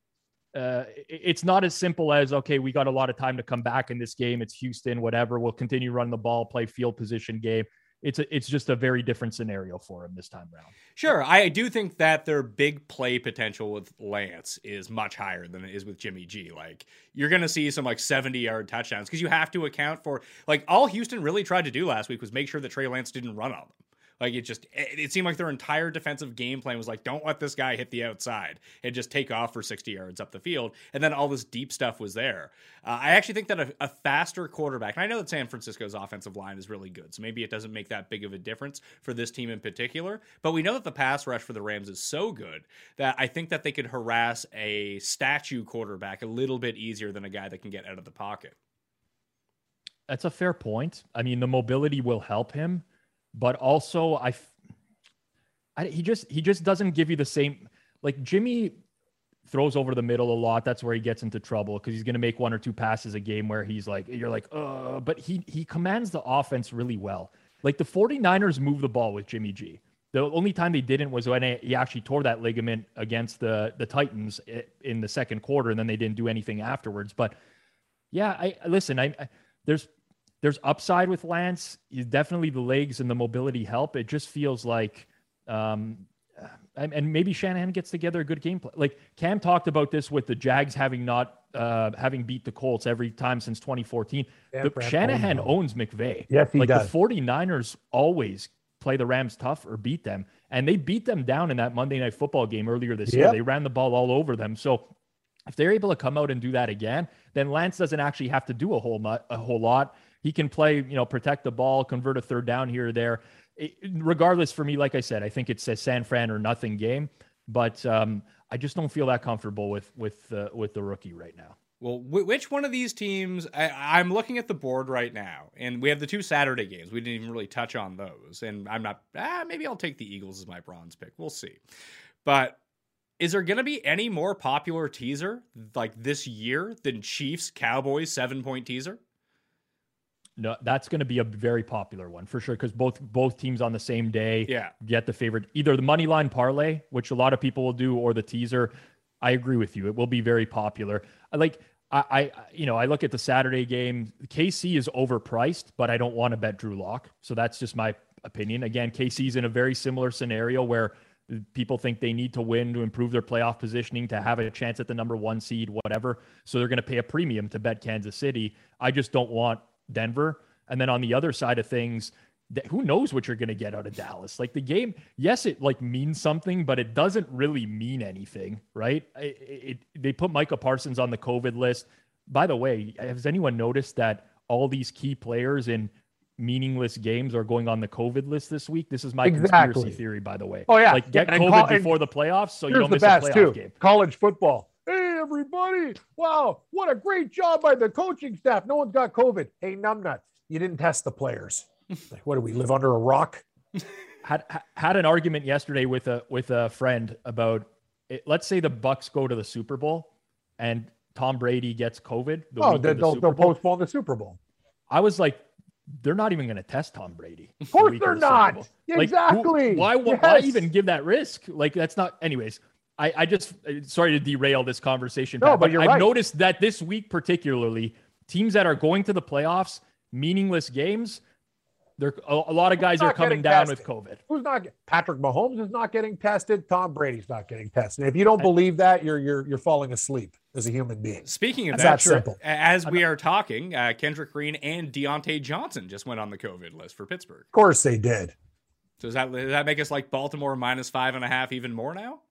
Uh, it's not as simple as okay, we got a lot of time to come back in this game. It's Houston, whatever. We'll continue running the ball, play field position game it's a, it's just a very different scenario for him this time around. Sure, I do think that their big play potential with Lance is much higher than it is with Jimmy G. Like you're going to see some like 70 yard touchdowns because you have to account for like all Houston really tried to do last week was make sure that Trey Lance didn't run on them. Like it just it, seemed like their entire defensive game plan was like, don't let this guy hit the outside and just take off for 60 yards up the field. And then all this deep stuff was there. Uh, I actually think that a, a, faster quarterback, and I know that San Francisco's offensive line is really good, so maybe it doesn't make that big of a difference for this team in particular. But we know that the pass rush for the Rams is so good that I think that they could harass a statue quarterback a little bit easier than a guy that can get out of the pocket. That's a fair point. I mean, the mobility will help him but also I, I he just he just doesn't give you the same like Jimmy throws over the middle a lot. That's where he gets into trouble because he's going to make one or two passes a game where he's like, you're like, uh, but he he commands the offense really well. Like the 49ers move the ball with Jimmy G. The only time they didn't was when he actually tore that ligament against the the Titans in the second quarter, and then they didn't do anything afterwards. But yeah, I listen. I, I there's there's upside with Lance. He's definitely the legs and the mobility help. It just feels like, um, and, maybe Shanahan gets together a good game plan. Like Cam talked about this with the Jags having not uh, having beat the Colts every time since 2014. Yeah, the, Shanahan owns McVay. Yes, he like does. the 49ers always play the Rams tough or beat them. And they beat them down in that Monday night football game earlier this yep. year. They ran the ball all over them. So if they're able to come out and do that again, then Lance doesn't actually have to do a whole lot, a whole lot. He can play, you know, protect the ball, convert a third down here or there. It, regardless, for me, like I said, I think it's a San Fran or nothing game. But um, I just don't feel that comfortable with with uh, with the rookie right now. Well, which one of these teams? I, am looking at the board right now, and we have the two Saturday games. We didn't even really touch on those, and I'm not. Ah, maybe I'll take the Eagles as my bronze pick. We'll see. But is there going to be any more popular teaser like this year than Chiefs Cowboys seven point teaser? No, that's going to be a very popular one for sure because both both teams on the same day yeah. get the favorite either the money line parlay, which a lot of people will do, or the teaser. I agree with you; it will be very popular. I like I, I you know I look at the Saturday game. KC is overpriced, but I don't want to bet Drew Lock, so that's just my opinion. Again, KC's in a very similar scenario where people think they need to win to improve their playoff positioning to have a chance at the number one seed, whatever. So they're going to pay a premium to bet Kansas City. I just don't want Denver. And then on the other side of things, who knows what you're going to get out of Dallas? Like the game, yes, it like means something, but it doesn't really mean anything, right? It, it, they put Micah Parsons on the COVID list. By the way, has anyone noticed that all these key players in meaningless games are going on the COVID list this week? This is my exactly. conspiracy theory, by the way. Oh yeah, like get COVID call, before the playoffs, so you don't miss a playoff too. game. College football everybody. Wow, what a great job by the coaching staff. No one's got COVID. Hey, numbnuts, you didn't test the players. Like, what do we live under a rock? had had an argument yesterday with a with a friend about it. Let's say the Bucs go to the Super Bowl and Tom Brady gets COVID. The oh, the they'll, they'll postpone the Super Bowl. I was like, they're not even going to test Tom Brady. Of course, they're the not. Exactly. who, why, yes. why even give that risk? Like, that's not. Anyways, I, I just uh, sorry to derail this conversation. No, but, but you're I've right. noticed that this week particularly, teams that are going to the playoffs, meaningless games, there a, a lot of guys are coming down tested? with COVID. Who's not? Patrick Mahomes is not getting tested. Tom Brady's not getting tested. If you don't believe that, you're you're you're falling asleep as a human being. Speaking of That's that, that simple. as we are talking, uh, Kendrick Green and Diontae Johnson just went on the COVID list for Pittsburgh. Of course they did. So does that does that make us like Baltimore minus five and a half even more now?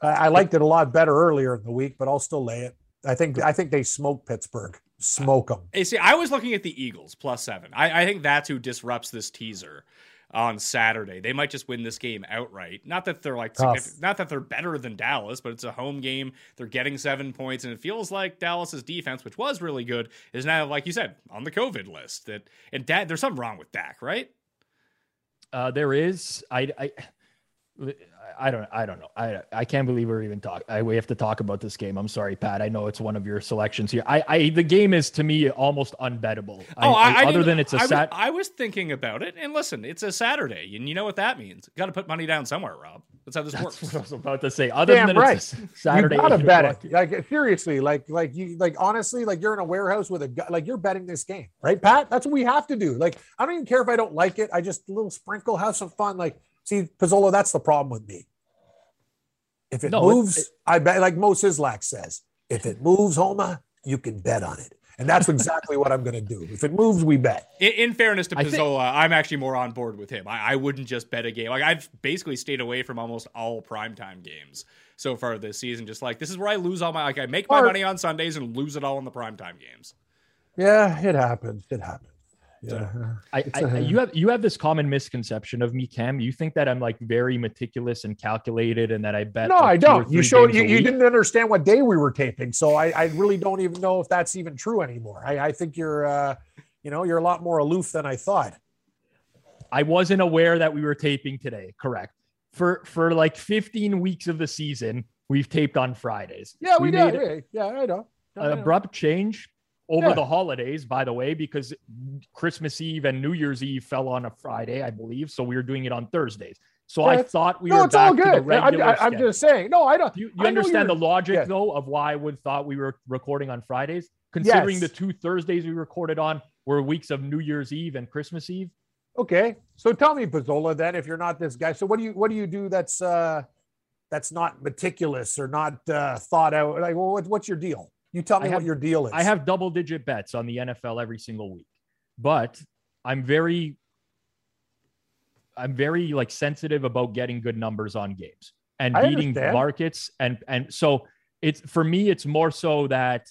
I, I liked it a lot better earlier in the week, but I'll still lay it. I think I think they smoke Pittsburgh. Smoke them. You see, I was looking at the Eagles plus seven. I, I think that's who disrupts this teaser on Saturday. They might just win this game outright. Not that they're like not that they're better than Dallas, but it's a home game. They're getting seven points, and it feels like Dallas's defense, which was really good, is now, like you said, on the COVID list. That and Dak, there's something wrong with Dak, right? Uh, there is. I, I I don't I don't know. I I can't believe we're even talking. We have to talk about this game. I'm sorry, Pat. I know it's one of your selections here. I, I the game is to me almost unbettable. Oh, I, I, other than it's a sat. I was thinking about it, and listen, it's a Saturday, and you know what that means. Got to put money down somewhere, Rob. That's how this That's works. What I was about to say. Other Damn than right. it's Saturday, you gotta bet it. Like seriously, like like you like honestly, like you're in a warehouse with a gu- like you're betting this game, right, Pat? That's what we have to do. Like I don't even care if I don't like it. I just a little sprinkle, have some fun. Like see, Pizzola, that's the problem with me. If it No, moves, it- I bet like Mo Sislak says, if it moves, Homa, you can bet on it. And that's exactly what I'm gonna do. If it moves, we bet. In, in fairness to I think- I'm actually more on board with him. I, I wouldn't just bet a game. Like I've basically stayed away from almost all primetime games so far this season. Just like this is where I lose all my like I make my Or- money on Sundays and lose it all in the primetime games. Yeah, it happens. It happens. Yeah. I, I, you have you have this common misconception of me, Cam. You think that I'm like very meticulous and calculated, and that I bet. No, like, I don't. You showed you, you didn't understand what day we were taping, so I, I really don't even know if that's even true anymore. I, I think you're, uh, you know, you're a lot more aloof than I thought. I wasn't aware that we were taping today. Correct. For for like 15 weeks of the season, we've taped on Fridays. Yeah, we, made did. Yeah, I know. I an know. abrupt change over Yeah. the holidays, by the way, because Christmas Eve and New Year's Eve fell on a Friday, I believe. So we were doing it on Thursdays. So I thought we no, were it's all back to the good. I'm, regular I, I'm just saying. No, I don't. Do you, I you understand the logic yeah. though of why I would thought we were recording on Fridays, considering Yes. the two Thursdays we recorded on were weeks of New Year's Eve and Christmas Eve. Okay, so tell me, Pizzola, then, if you're not this guy, so what do you what do you do that's uh that's not meticulous or not uh, thought out? Like, well, what, what's your deal? You tell me I what your deal is. I have double digit bets on the NFL every single week, but I'm very, I'm very like sensitive about getting good numbers on games and I beating understand. markets. And, and so it's for me, it's more so that,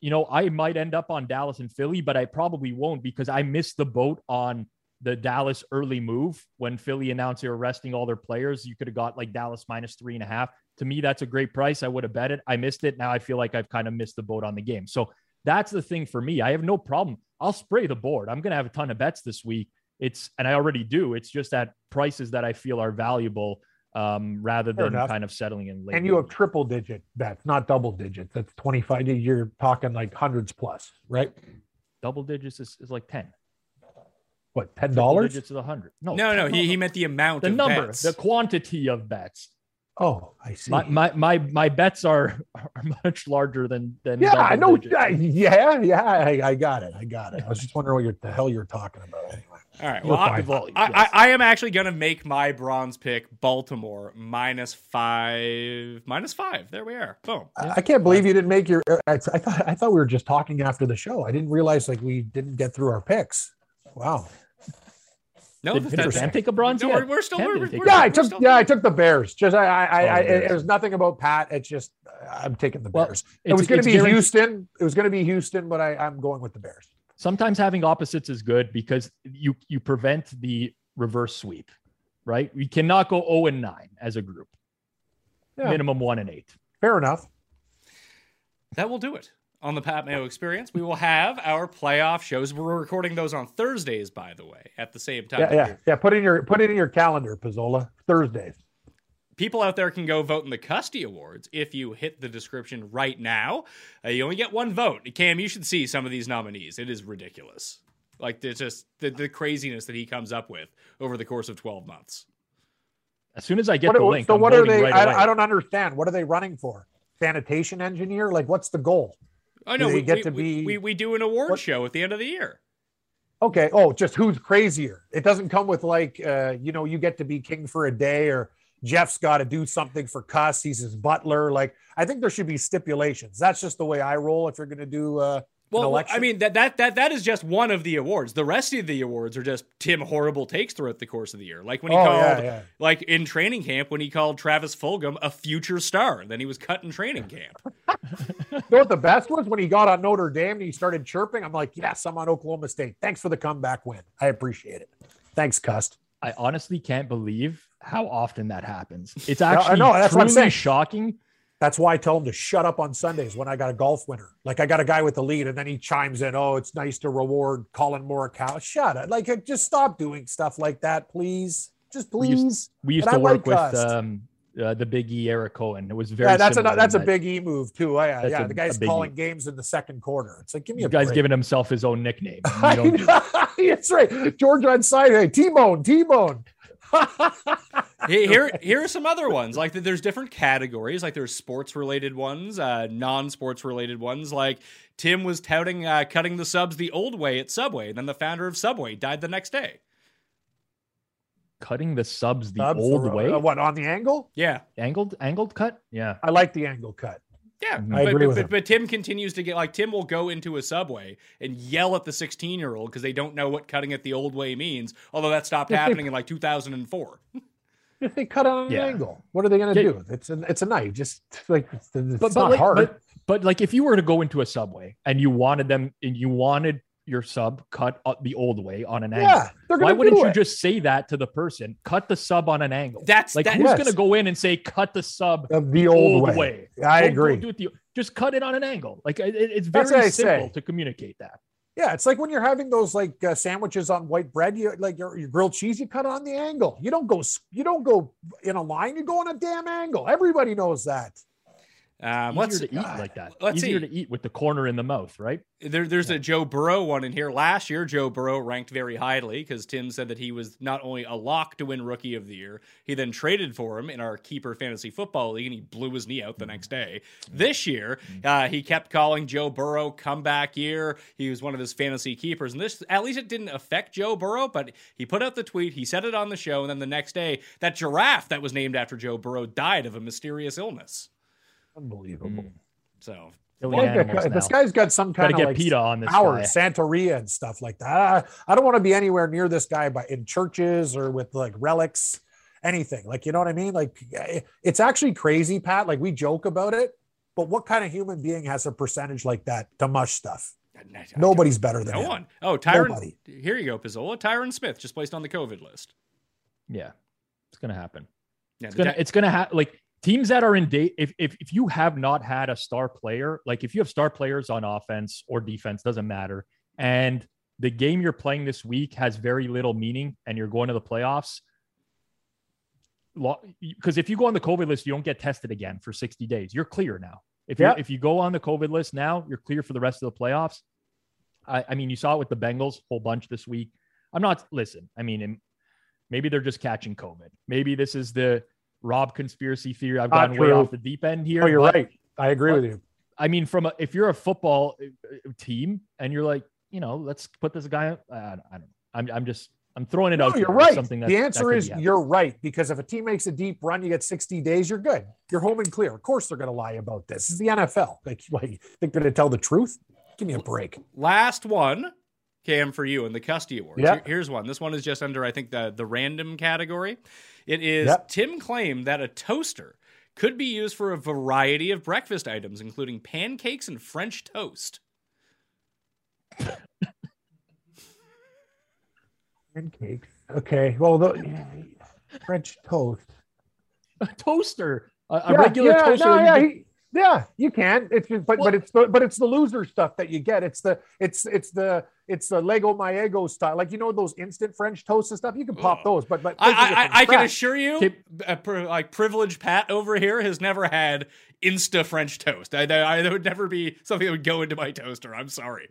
you know, I might end up on Dallas and Philly, but I probably won't because I missed the boat on the Dallas early move when Philly announced they were resting all their players. You could have got like Dallas minus three and a half. To me, that's a great price. I would have bet it. I missed it. Now I feel like I've kind of missed the boat on the game. So that's the thing for me. I have no problem. I'll spray the board. I'm going to have a ton of bets this week. It's, and I already do. It's just at prices that I feel are valuable um, rather Fair than enough. kind of settling in late. and you have triple digit bets, not double digits. That's 25. You're talking like hundreds plus, right? double digits is, is like 10. What, $10? Triple digits is 100. No, No, no, he, he meant the amount the of number, bets. the quantity of bets. Oh, I see. My, my my my bets are, are much larger than than yeah, I know. I- Yeah, yeah, I, I got it. I got it. I was just wondering what you're, the hell you're talking about anyway. All right. You're Well, I, fine. I, Yes. I, I am actually going to make my bronze pick Baltimore minus five. Minus five. There we are. Boom. I I can't believe you didn't make your. Uh, I, I thought I thought we were just talking after the show. I didn't realize like we didn't get through our picks. Wow. No, Did, that- did that's take a bronze? No, yet? we're- we're still- we're- we're- Yeah, I took. still- Yeah, I took the Bears. Just I, I, I, Oh, I Bears. it was nothing about Pat. It's just I'm taking the Well, Bears. it was going to be guaranteed- Houston. It was going to be Houston, but I, I'm going with the Bears. Sometimes having opposites is good because you you prevent the reverse sweep, right? We cannot go 0 and 9 as a group. Yeah. Minimum 1 and 8. Fair enough. That will do it on the Pat Mayo Experience. We will have our playoff shows. We're recording those on Thursdays, by the way, at the same time. Yeah, yeah, yeah. Put in your put it in your calendar, Pizzola. Thursdays. People out there can go vote in the Custy Awards if you hit the description right now. Uh, you only get one vote. Cam, you should see some of these nominees. It is ridiculous. Like it's just the, the craziness that he comes up with over the course of 12 months. As soon as I get What, the link, so I'm what are they? right. I, I don't understand. What are they running for? Sanitation engineer? Like, what's the goal? I Do know we get we, to we- be- we, we do an award What- show at the end of the year. Okay. Oh, just who's crazier? It doesn't come with like, uh, you know, you get to be king for a day, or Jeff's got to do something for Cust. He's his butler. Like, I think there should be stipulations. That's just the way I roll. If you're going to do, uh, Well, I mean that that that that is just one of the awards. The rest of the awards are just Tim horrible takes throughout the course of the year. Like when he Oh, called, yeah, yeah. like in training camp, when he called Travis Fulgham a future star. Then he was cut in training camp. You know what the best was when he got on Notre Dame and he started chirping. I'm like, yes, I'm on Oklahoma State. Thanks for the comeback win. I appreciate it. Thanks, Cust. I honestly can't believe how often that happens. It's I actually know, that's what truly shocking. That's why I tell him to shut up on Sundays when I got a golf winner. Like I got a guy with the lead, and then he chimes in, "Oh, it's nice to reward Collin Morikawa." Shut it! Like, uh, just stop doing stuff like that, please. Just We used- please. We used to I work with um, uh, the Big E, Eric Cohen. It was very. yeah, that's a that's a big E move too. Oh, yeah, That's yeah. a- the guy's calling E. games in the second quarter. It's like, give me You a guys break. giving himself his own nickname. You I don't do know. That's right. George on side. Hey, T-Bone, T-Bone. Hey, here here are some other ones. Like there's different categories. Like there's sports related ones, uh, non sports related ones. Like Tim was touting uh, cutting the subs the old way at Subway. and Then the founder of Subway died the next day. cutting the subs the Subs old or, uh, way, what on the angle? Yeah. angled angled cut. Yeah, I like the angle cut. Yeah, Mhm. but, I agree but, with but, him. but Tim continues to get like Tim will go into a subway and yell at the 16 year old because they don't know what cutting it the old way means. Although that stopped If they- happening in like 2004. If they cut on an Yeah. angle, what are they going to Yeah. do? It's a it's a knife. Just like it's, it's but, but not like, hard. But, but like if you were to go into a subway and you wanted them and you wanted your sub cut up the old way on an angle. yeah, Why wouldn't you it. just say that to the person? Cut the sub on an angle. That's like that, who's Yes. going to go in and say cut the sub Uh, the old, old way. way? I Don't- agree. don't do it the- just cut it on an angle. Like it, it- it's very simple say. to communicate that. Yeah, it's like when you're having those like uh, sandwiches on white bread. You like your, your grilled cheese. You cut on the angle. You don't go. You don't go in a line. You go on a damn angle. Everybody knows that. Um, Easier let's to eat like that. let's Easier see. to eat with the corner in the mouth, right? There, there's a Joe Burrow one in here. Last year, Joe Burrow ranked very highly because Tim said that he was not only a lock to win Rookie of the Year, he then traded for him in our keeper fantasy football league, and he blew his knee out the next day. This year, uh, he kept calling Joe Burrow comeback year. He was one of his fantasy keepers, and this at least it didn't affect Joe Burrow. But he put out the tweet, he said it on the show, and then the next day, that giraffe that was named after Joe Burrow died of a mysterious illness. Unbelievable. So Killing Well, animals yeah, this guy's got some Gotta kind of get like PETA on this power, guy. Santeria and stuff like that. I, I don't want to be anywhere near this guy, but in churches or with like relics, anything. Like you know what I mean? Like eh, it's actually crazy, Pat. Like we joke about it, but what kind of human being has a percentage like that to mush stuff? Nobody's better than No him. one. Oh, Tyron. Nobody. Here you go, Pizzola. Tyron Smith just placed on the COVID list. Yeah, it's gonna happen. Yeah, It's gonna Ty- it's gonna have like teams that are in date. If, if if you have not had a star player, like if you have star players on offense or defense, doesn't matter, and the game you're playing this week has very little meaning, and you're going to the playoffs. Because if you go on the COVID list, you don't get tested again for 60 days. You're clear now. If you if you go on the COVID list now, you're clear for the rest of the playoffs. I, I mean, you saw it with the Bengals, whole bunch this week. I'm not listen. I mean, maybe they're just catching COVID. Maybe this is the Rob conspiracy theory. I've Not gone way off the deep end here. Oh, you're but, right. I agree but- with you. I mean, from a, if you're a football uh, team and you're like, you know, let's put this guy. I, I don't know. I'm I'm just I'm throwing it No, out. you're there right. Something that, the answer could is you're right because if a team makes a deep run, you get 60 days, you're good. You're home and clear. Of course, they're going to lie about this. This is the NFL. Like, like they're going to tell the truth. Give me a break. Last one, Cam, for you in the Custy Awards. Yeah. Here's one. This one is just under, I think, the, the random category. It is Yep. Tim claimed that a toaster could be used for a variety of breakfast items, including pancakes and French toast. Pancakes. Okay. Well, the French toast. a toaster, a, a Yeah, regular yeah, toaster. no, yeah, he- yeah, you can. It's just, but Well- but it's the but it's the loser stuff that you get. It's the it's it's the it's the Leggo My Eggo style. Like you know those instant French toast and stuff. You can pop those, but but I, I, I, I can assure you, Okay. a pri- like privileged Pat over here has never had Insta French toast. I, I, that would never be something that would go into my toaster. I'm sorry.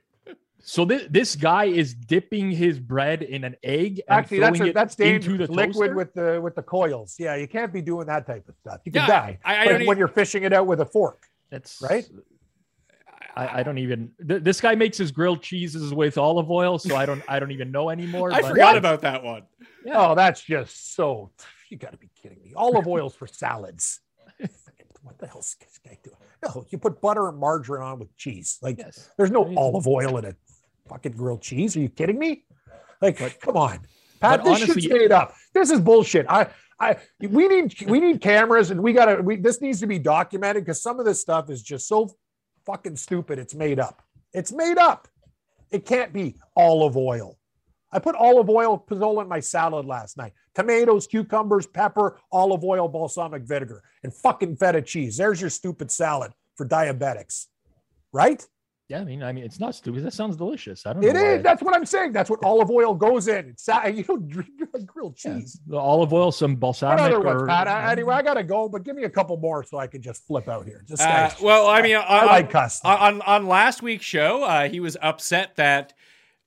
So this this guy is dipping his bread in an egg and Actually, that's throwing a, it that's into the Liquid toaster? with the with the coils. Yeah, you can't be doing that type of stuff. You can Yeah, die. I- I Like don't when e- you're fishing it out with a fork. That's Right? I, I don't even. Th- this guy makes his grilled cheeses with olive oil, so I don't. I don't even know anymore. I but- forgot about that one. Oh, that's just so. You got to be kidding me. Olive oils for salads. what the hell's this guy doing? No, you put butter and margarine on with cheese. Like Yes. there's no Amazing. olive oil in a fucking grilled cheese. Are you kidding me? Like, come on, but Pat. This honestly- shit's made up. This is bullshit. I, I, we need, we need cameras, and we gotta. We, this needs to be documented because some of this stuff is just so fucking stupid. It's made up. It's made up. It can't be olive oil. I put olive oil Pizzola in my salad last night. Tomatoes, cucumbers, pepper, olive oil, balsamic vinegar, and fucking feta cheese. There's your stupid salad for diabetics. Right? Yeah, I mean, I mean, it's not stupid. That sounds delicious. I don't It know. why- is. That's what I'm saying. That's what olive oil goes in. It's sa- you know, grilled Yeah, cheese. the olive oil, some What balsamic. other ones, or, Pat? I, anyway, I gotta go, but give me a couple more so I can just flip out here. Just Uh, guys, well, I mean, on, I like cuss. on, on on last week's show, uh, he was upset that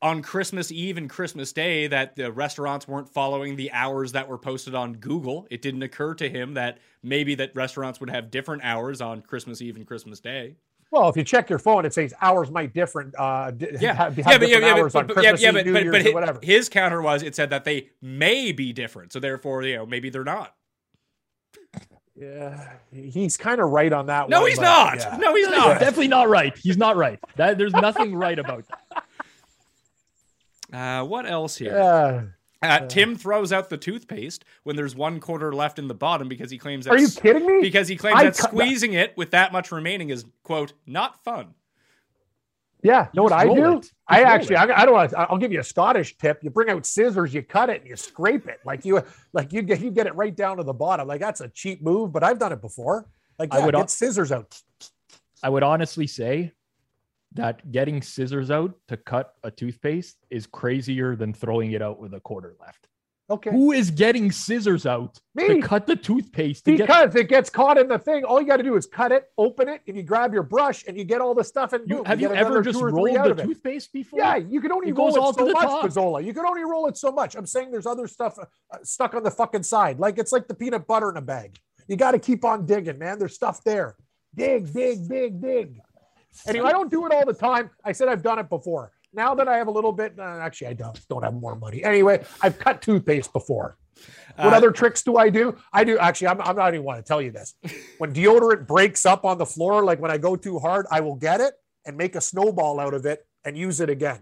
on Christmas Eve and Christmas Day that the restaurants weren't following the hours that were posted on Google. It didn't occur to him that maybe that restaurants would have different hours on Christmas Eve and Christmas Day. Well, if you check your phone, it says hours might different. Uh, d- Yeah, have, have yeah, but, yeah, different yeah, hours but, on but, Christmas yeah, yeah, but, New but, Year's, but or his, whatever. his counter was it said that they may be different, so therefore, you know, maybe they're not. Yeah, he's kind of right on that No, one. he's but, not. yeah. No, he's No, not. definitely not right. He's not right. That there's nothing right about that. Uh, what else here? Yeah. Uh, Tim throws out the toothpaste when there's one quarter left in the bottom because he claims that Are you kidding me? because he claims I that cut that- squeezing it with that much remaining is quote not fun. Yeah, know what I do? I actually, it. I, I don't. want I'll give you a Scottish tip. You bring out scissors, you cut it, and you scrape it like you, like you get, you get it right down to the bottom. Like that's a cheap move, but I've done it before. Like I would get scissors out. I would honestly say that getting scissors out to cut a toothpaste is crazier than throwing it out with a quarter left. Okay, Who is getting scissors out Me. to cut the toothpaste? To get, because it gets caught in the thing. All you got to do is cut it, open it, and you grab your brush and you get all the stuff. And you, boom, have you get ever just two or three rolled the toothpaste before? Yeah, you can only It roll it so much, top. Pizzola. You can only roll it so much. I'm saying there's other stuff uh, stuck on the fucking side. Like it's like the peanut butter in a bag. You got to keep on digging, man. There's stuff there. Dig, dig, dig, dig. Anyway, I don't do it all the time. I said I've done it before. Now that I have a little bit, uh, actually, I don't don't have more money. Anyway, I've cut toothpaste before. What Uh, other tricks do I do? I do actually. I'm, I'm not even want to tell you this. When deodorant breaks up on the floor, like when I go too hard, I will get it and make a snowball out of it and use it again.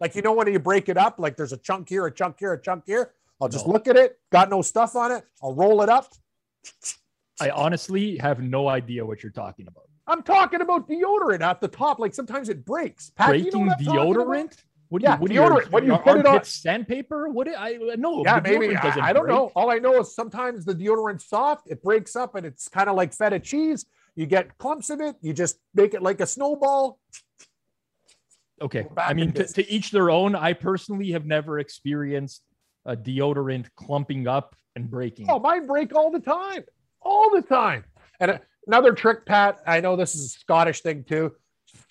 Like you know when you break it up, like there's a chunk here, a chunk here, a chunk here. I'll just No. look at it. Got no stuff on it. I'll roll it up. I honestly have no idea what you're talking about. I'm talking about deodorant at the top. Like sometimes it breaks. Pat, you know Breaking what talking about? deodorant? What do Yeah, you, what do deodorant. You, When you put it on- sandpaper? What? do- I no. Yeah, maybe. I, I don't break. know. All I know is sometimes the deodorant's soft, it breaks up, and it's kind of like feta cheese. You get clumps of it. You just make it like a snowball. Okay. I mean, to, to each their own. I personally have never experienced a deodorant clumping up and breaking. Oh, mine break all the time, all the time. And uh, another trick, Pat. I know this is a Scottish thing too.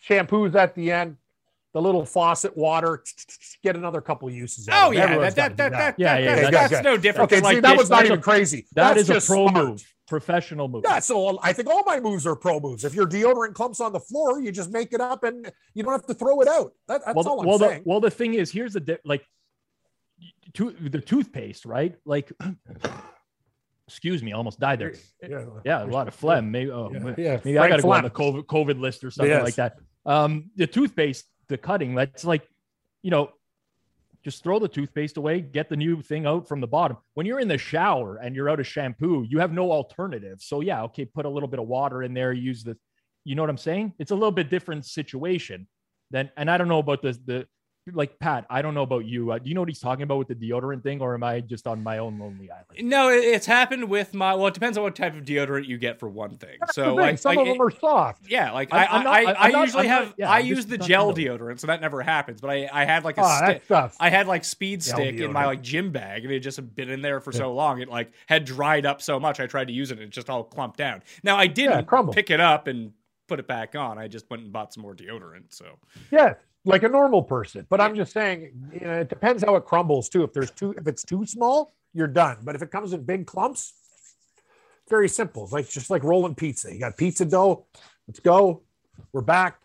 Shampoos at the end, the little faucet water. Get another couple uses. out Oh yeah, Everyone's that that that, that, Yeah, yeah, that's, that's- that's no different. Okay, from, see, that was not even a- crazy. That That's is a pro smart. move, professional move. Yeah, so I think all my moves are pro moves. If your deodorant clumps on the floor, you just make it up and you don't have to throw it out. That, that's well, all I'm well, the, saying. well, the thing is, here's the di- like, to, the toothpaste, right? Like, excuse me, I almost died there. yeah, Yeah, a lot of phlegm. Maybe, oh, Yeah, maybe yeah, I got to go on the COVID, COVID list or something Yes. like that. Um, the toothpaste, the cutting, that's like, you know, just throw the toothpaste away, get the new thing out from the bottom. When you're in the shower and you're out of shampoo, you have no alternative. So yeah, okay, put a little bit of water in there, use the, you know what I'm saying? It's a little bit different situation than, and I don't know about the the like Pat. I don't know about you. Uh, do you know what he's talking about with the deodorant thing, or am I just on my own lonely island? No, it- it's happened with my. Well, it depends on what type of deodorant you get for one thing. That's so thing. like, some like, of them are soft. Yeah, like I, I'm not- I, I, not- usually not- have yeah, I use the gel deodorant, so that never happens. But I, I had like a Oh, stick. I had like speed Gel stick in my like gym bag, and it just had been in there for so long. It like had dried up so much. I tried to use it, and it just all clumped down. Now I didn't crumble. pick it up and put it back on. I just went and bought some more deodorant. So Yeah, like a normal person. But I'm just saying, you know, it depends how it crumbles too. If there's too, if it's too small, you're done. But if it comes in big clumps, very simple. It's like just like rolling pizza. You got pizza dough. Let's go. We're back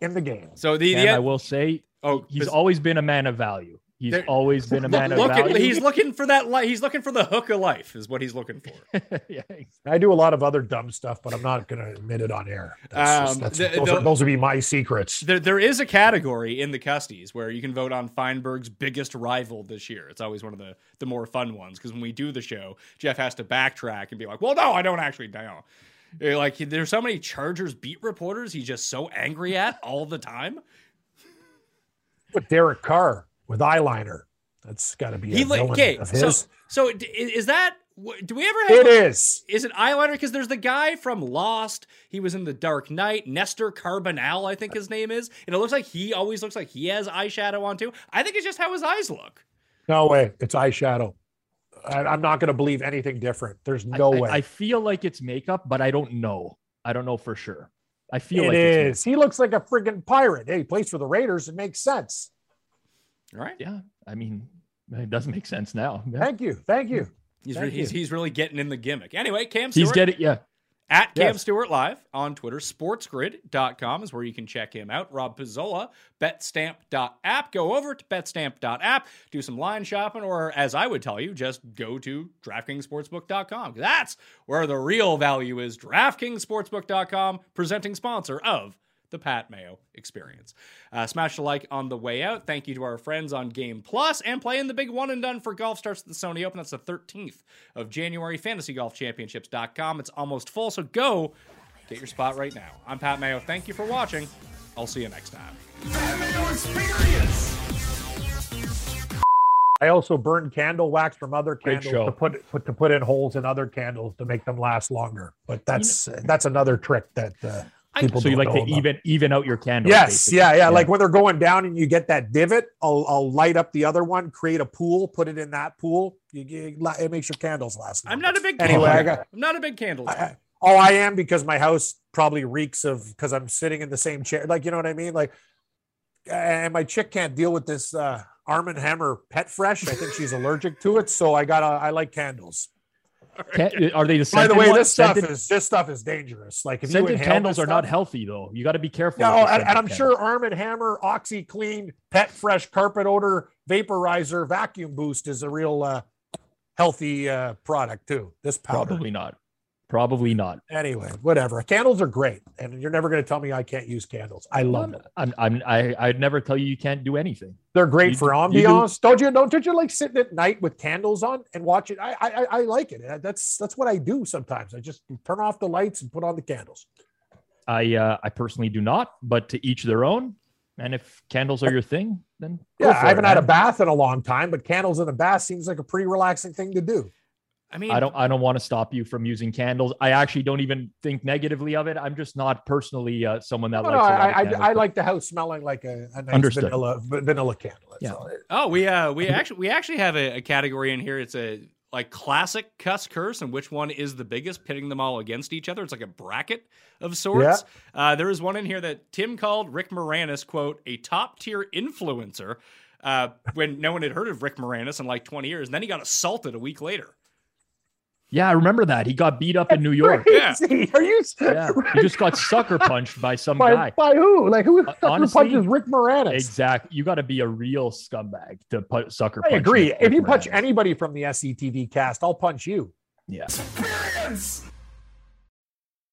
in the game. so the, And the I will say, oh he's always been a man of value. He's always been a man of value. he's looking for that. Li- he's looking for the hook of life, is what he's looking for. yeah, I do a lot of other dumb stuff, but I'm not going to admit it on air. That's Um, that's, the- those, the- are, those would be my secrets. There, there is a category in the Custies where you can vote on Feinberg's biggest rival this year. It's always one of the the more fun ones because when we do the show, Jeff has to backtrack and be like, "Well, no, I don't actually know." Like there's so many Chargers beat reporters he's just so angry at all the time. But Derek Carr with eyeliner, that's got to be a He li- villain okay, of so his. so d- is that do we ever have it is. Is it eyeliner? Because there's the guy from Lost. He was in The Dark Knight. Nestor Carbonell, I think his name is. And it looks like he always looks like he has eyeshadow on too. I think it's just how his eyes look. No way. It's eyeshadow. I, I'm not going to believe anything different. There's no I, way. I feel like it's makeup, but I don't know. I don't know for sure. I feel It like it's is. He looks like a friggin' pirate. Hey, he plays for the Raiders. It makes sense. All right. Yeah, I mean, it does make sense now. Yeah. Thank you. Thank you. He's, Thank he's, you. he's really getting in the gimmick. Anyway, Cam Stewart He's getting yeah. at Cam Yes. Stewart Live on Twitter. Sportsgrid.com is where you can check him out. Rob Pizzola, betstamp.app. Go over to betstamp.app, do some line shopping, or as I would tell you, just go to DraftKingsSportsbook.com. That's where the real value is. DraftKingsSportsbook.com, presenting sponsor of the Pat Mayo Experience. Uh, smash the like on the way out. Thank you to our friends on Game Plus and playing the big one and done for golf starts at the Sony Open. That's the 13th of January. FantasyGolfChampionships.com. It's almost full, so go get your spot right now. I'm Pat Mayo. Thank you for watching. I'll see you next time. Pat Mayo Experience. I also burn candle wax from other candles to put, put to put in holes in other candles to make them last longer. But that's that's another trick that uh, people So you like to know about. even even out your candles? Yes, basically. yeah, yeah, Like when they're going down and you get that divot, I'll, I'll light up the other one, create a pool, put it in that pool. You, you, it makes your candles last. I'm not a big Anyway, I candle. got- I'm not a big candle. I, I- oh, I am because my house probably reeks of because I'm sitting in the same chair. Like you know what I mean? Like, and my chick can't deal with this uh, Arm and Hammer Pet Fresh. I think she's allergic to it, so I got to I like candles. Can- are they the By the way, ones? this stuff Scented- is this stuff is dangerous. Like if you scented candles are not healthy though. You got to be careful. No, and, and I'm candles. sure Arm and Hammer, OxiClean, Pet Fresh Carpet Odor Vaporizer Vacuum Boost is a real uh, healthy uh, product too. This powder. probably not. Probably not. Anyway, whatever. Candles are great, and you're never going to tell me I can't use candles. I love them. I'm, I'm, I, I'd never tell you you can't do anything. They're great You for you do- ambiance. Don't you? Don't, don't you like sitting at night with candles on and watch it? I, I I- like it. That's that's what I do sometimes. I just turn off the lights and put on the candles. I, uh, I personally do not, but to each their own. And if candles are your thing, then Yeah, I haven't it, had a bath in a long time, but candles in a bath seems like a pretty relaxing thing to do. I mean, I don't, I don't want to stop you from using candles. I actually don't even think negatively of it. I'm just not personally uh, someone that No, likes. no, a lot I, I, candles, I but- like the house smelling like a, a nice Understood. vanilla vanilla candle. That's Yeah. all. Oh, we uh we actually we actually have a, a category in here. It's a like classic Cust curse and which one is the biggest, pitting them all against each other. It's like a bracket of sorts. Uh, there is one in here that Tim called Rick Moranis quote a top tier influencer uh, when no one had heard of Rick Moranis in like twenty years, and then he got assaulted a week later. Yeah, I remember that. He got beat up in New York. Yeah. Are you? Yeah, he just got sucker punched by some by, guy. by who? Like who? Uh, sucker honestly, punches Rick Moranis? Exact. You got to be a real scumbag to put sucker. I punch agree. Nick If you Moranis. punch anybody from the SCTV cast, I'll punch you. yeah. Experience.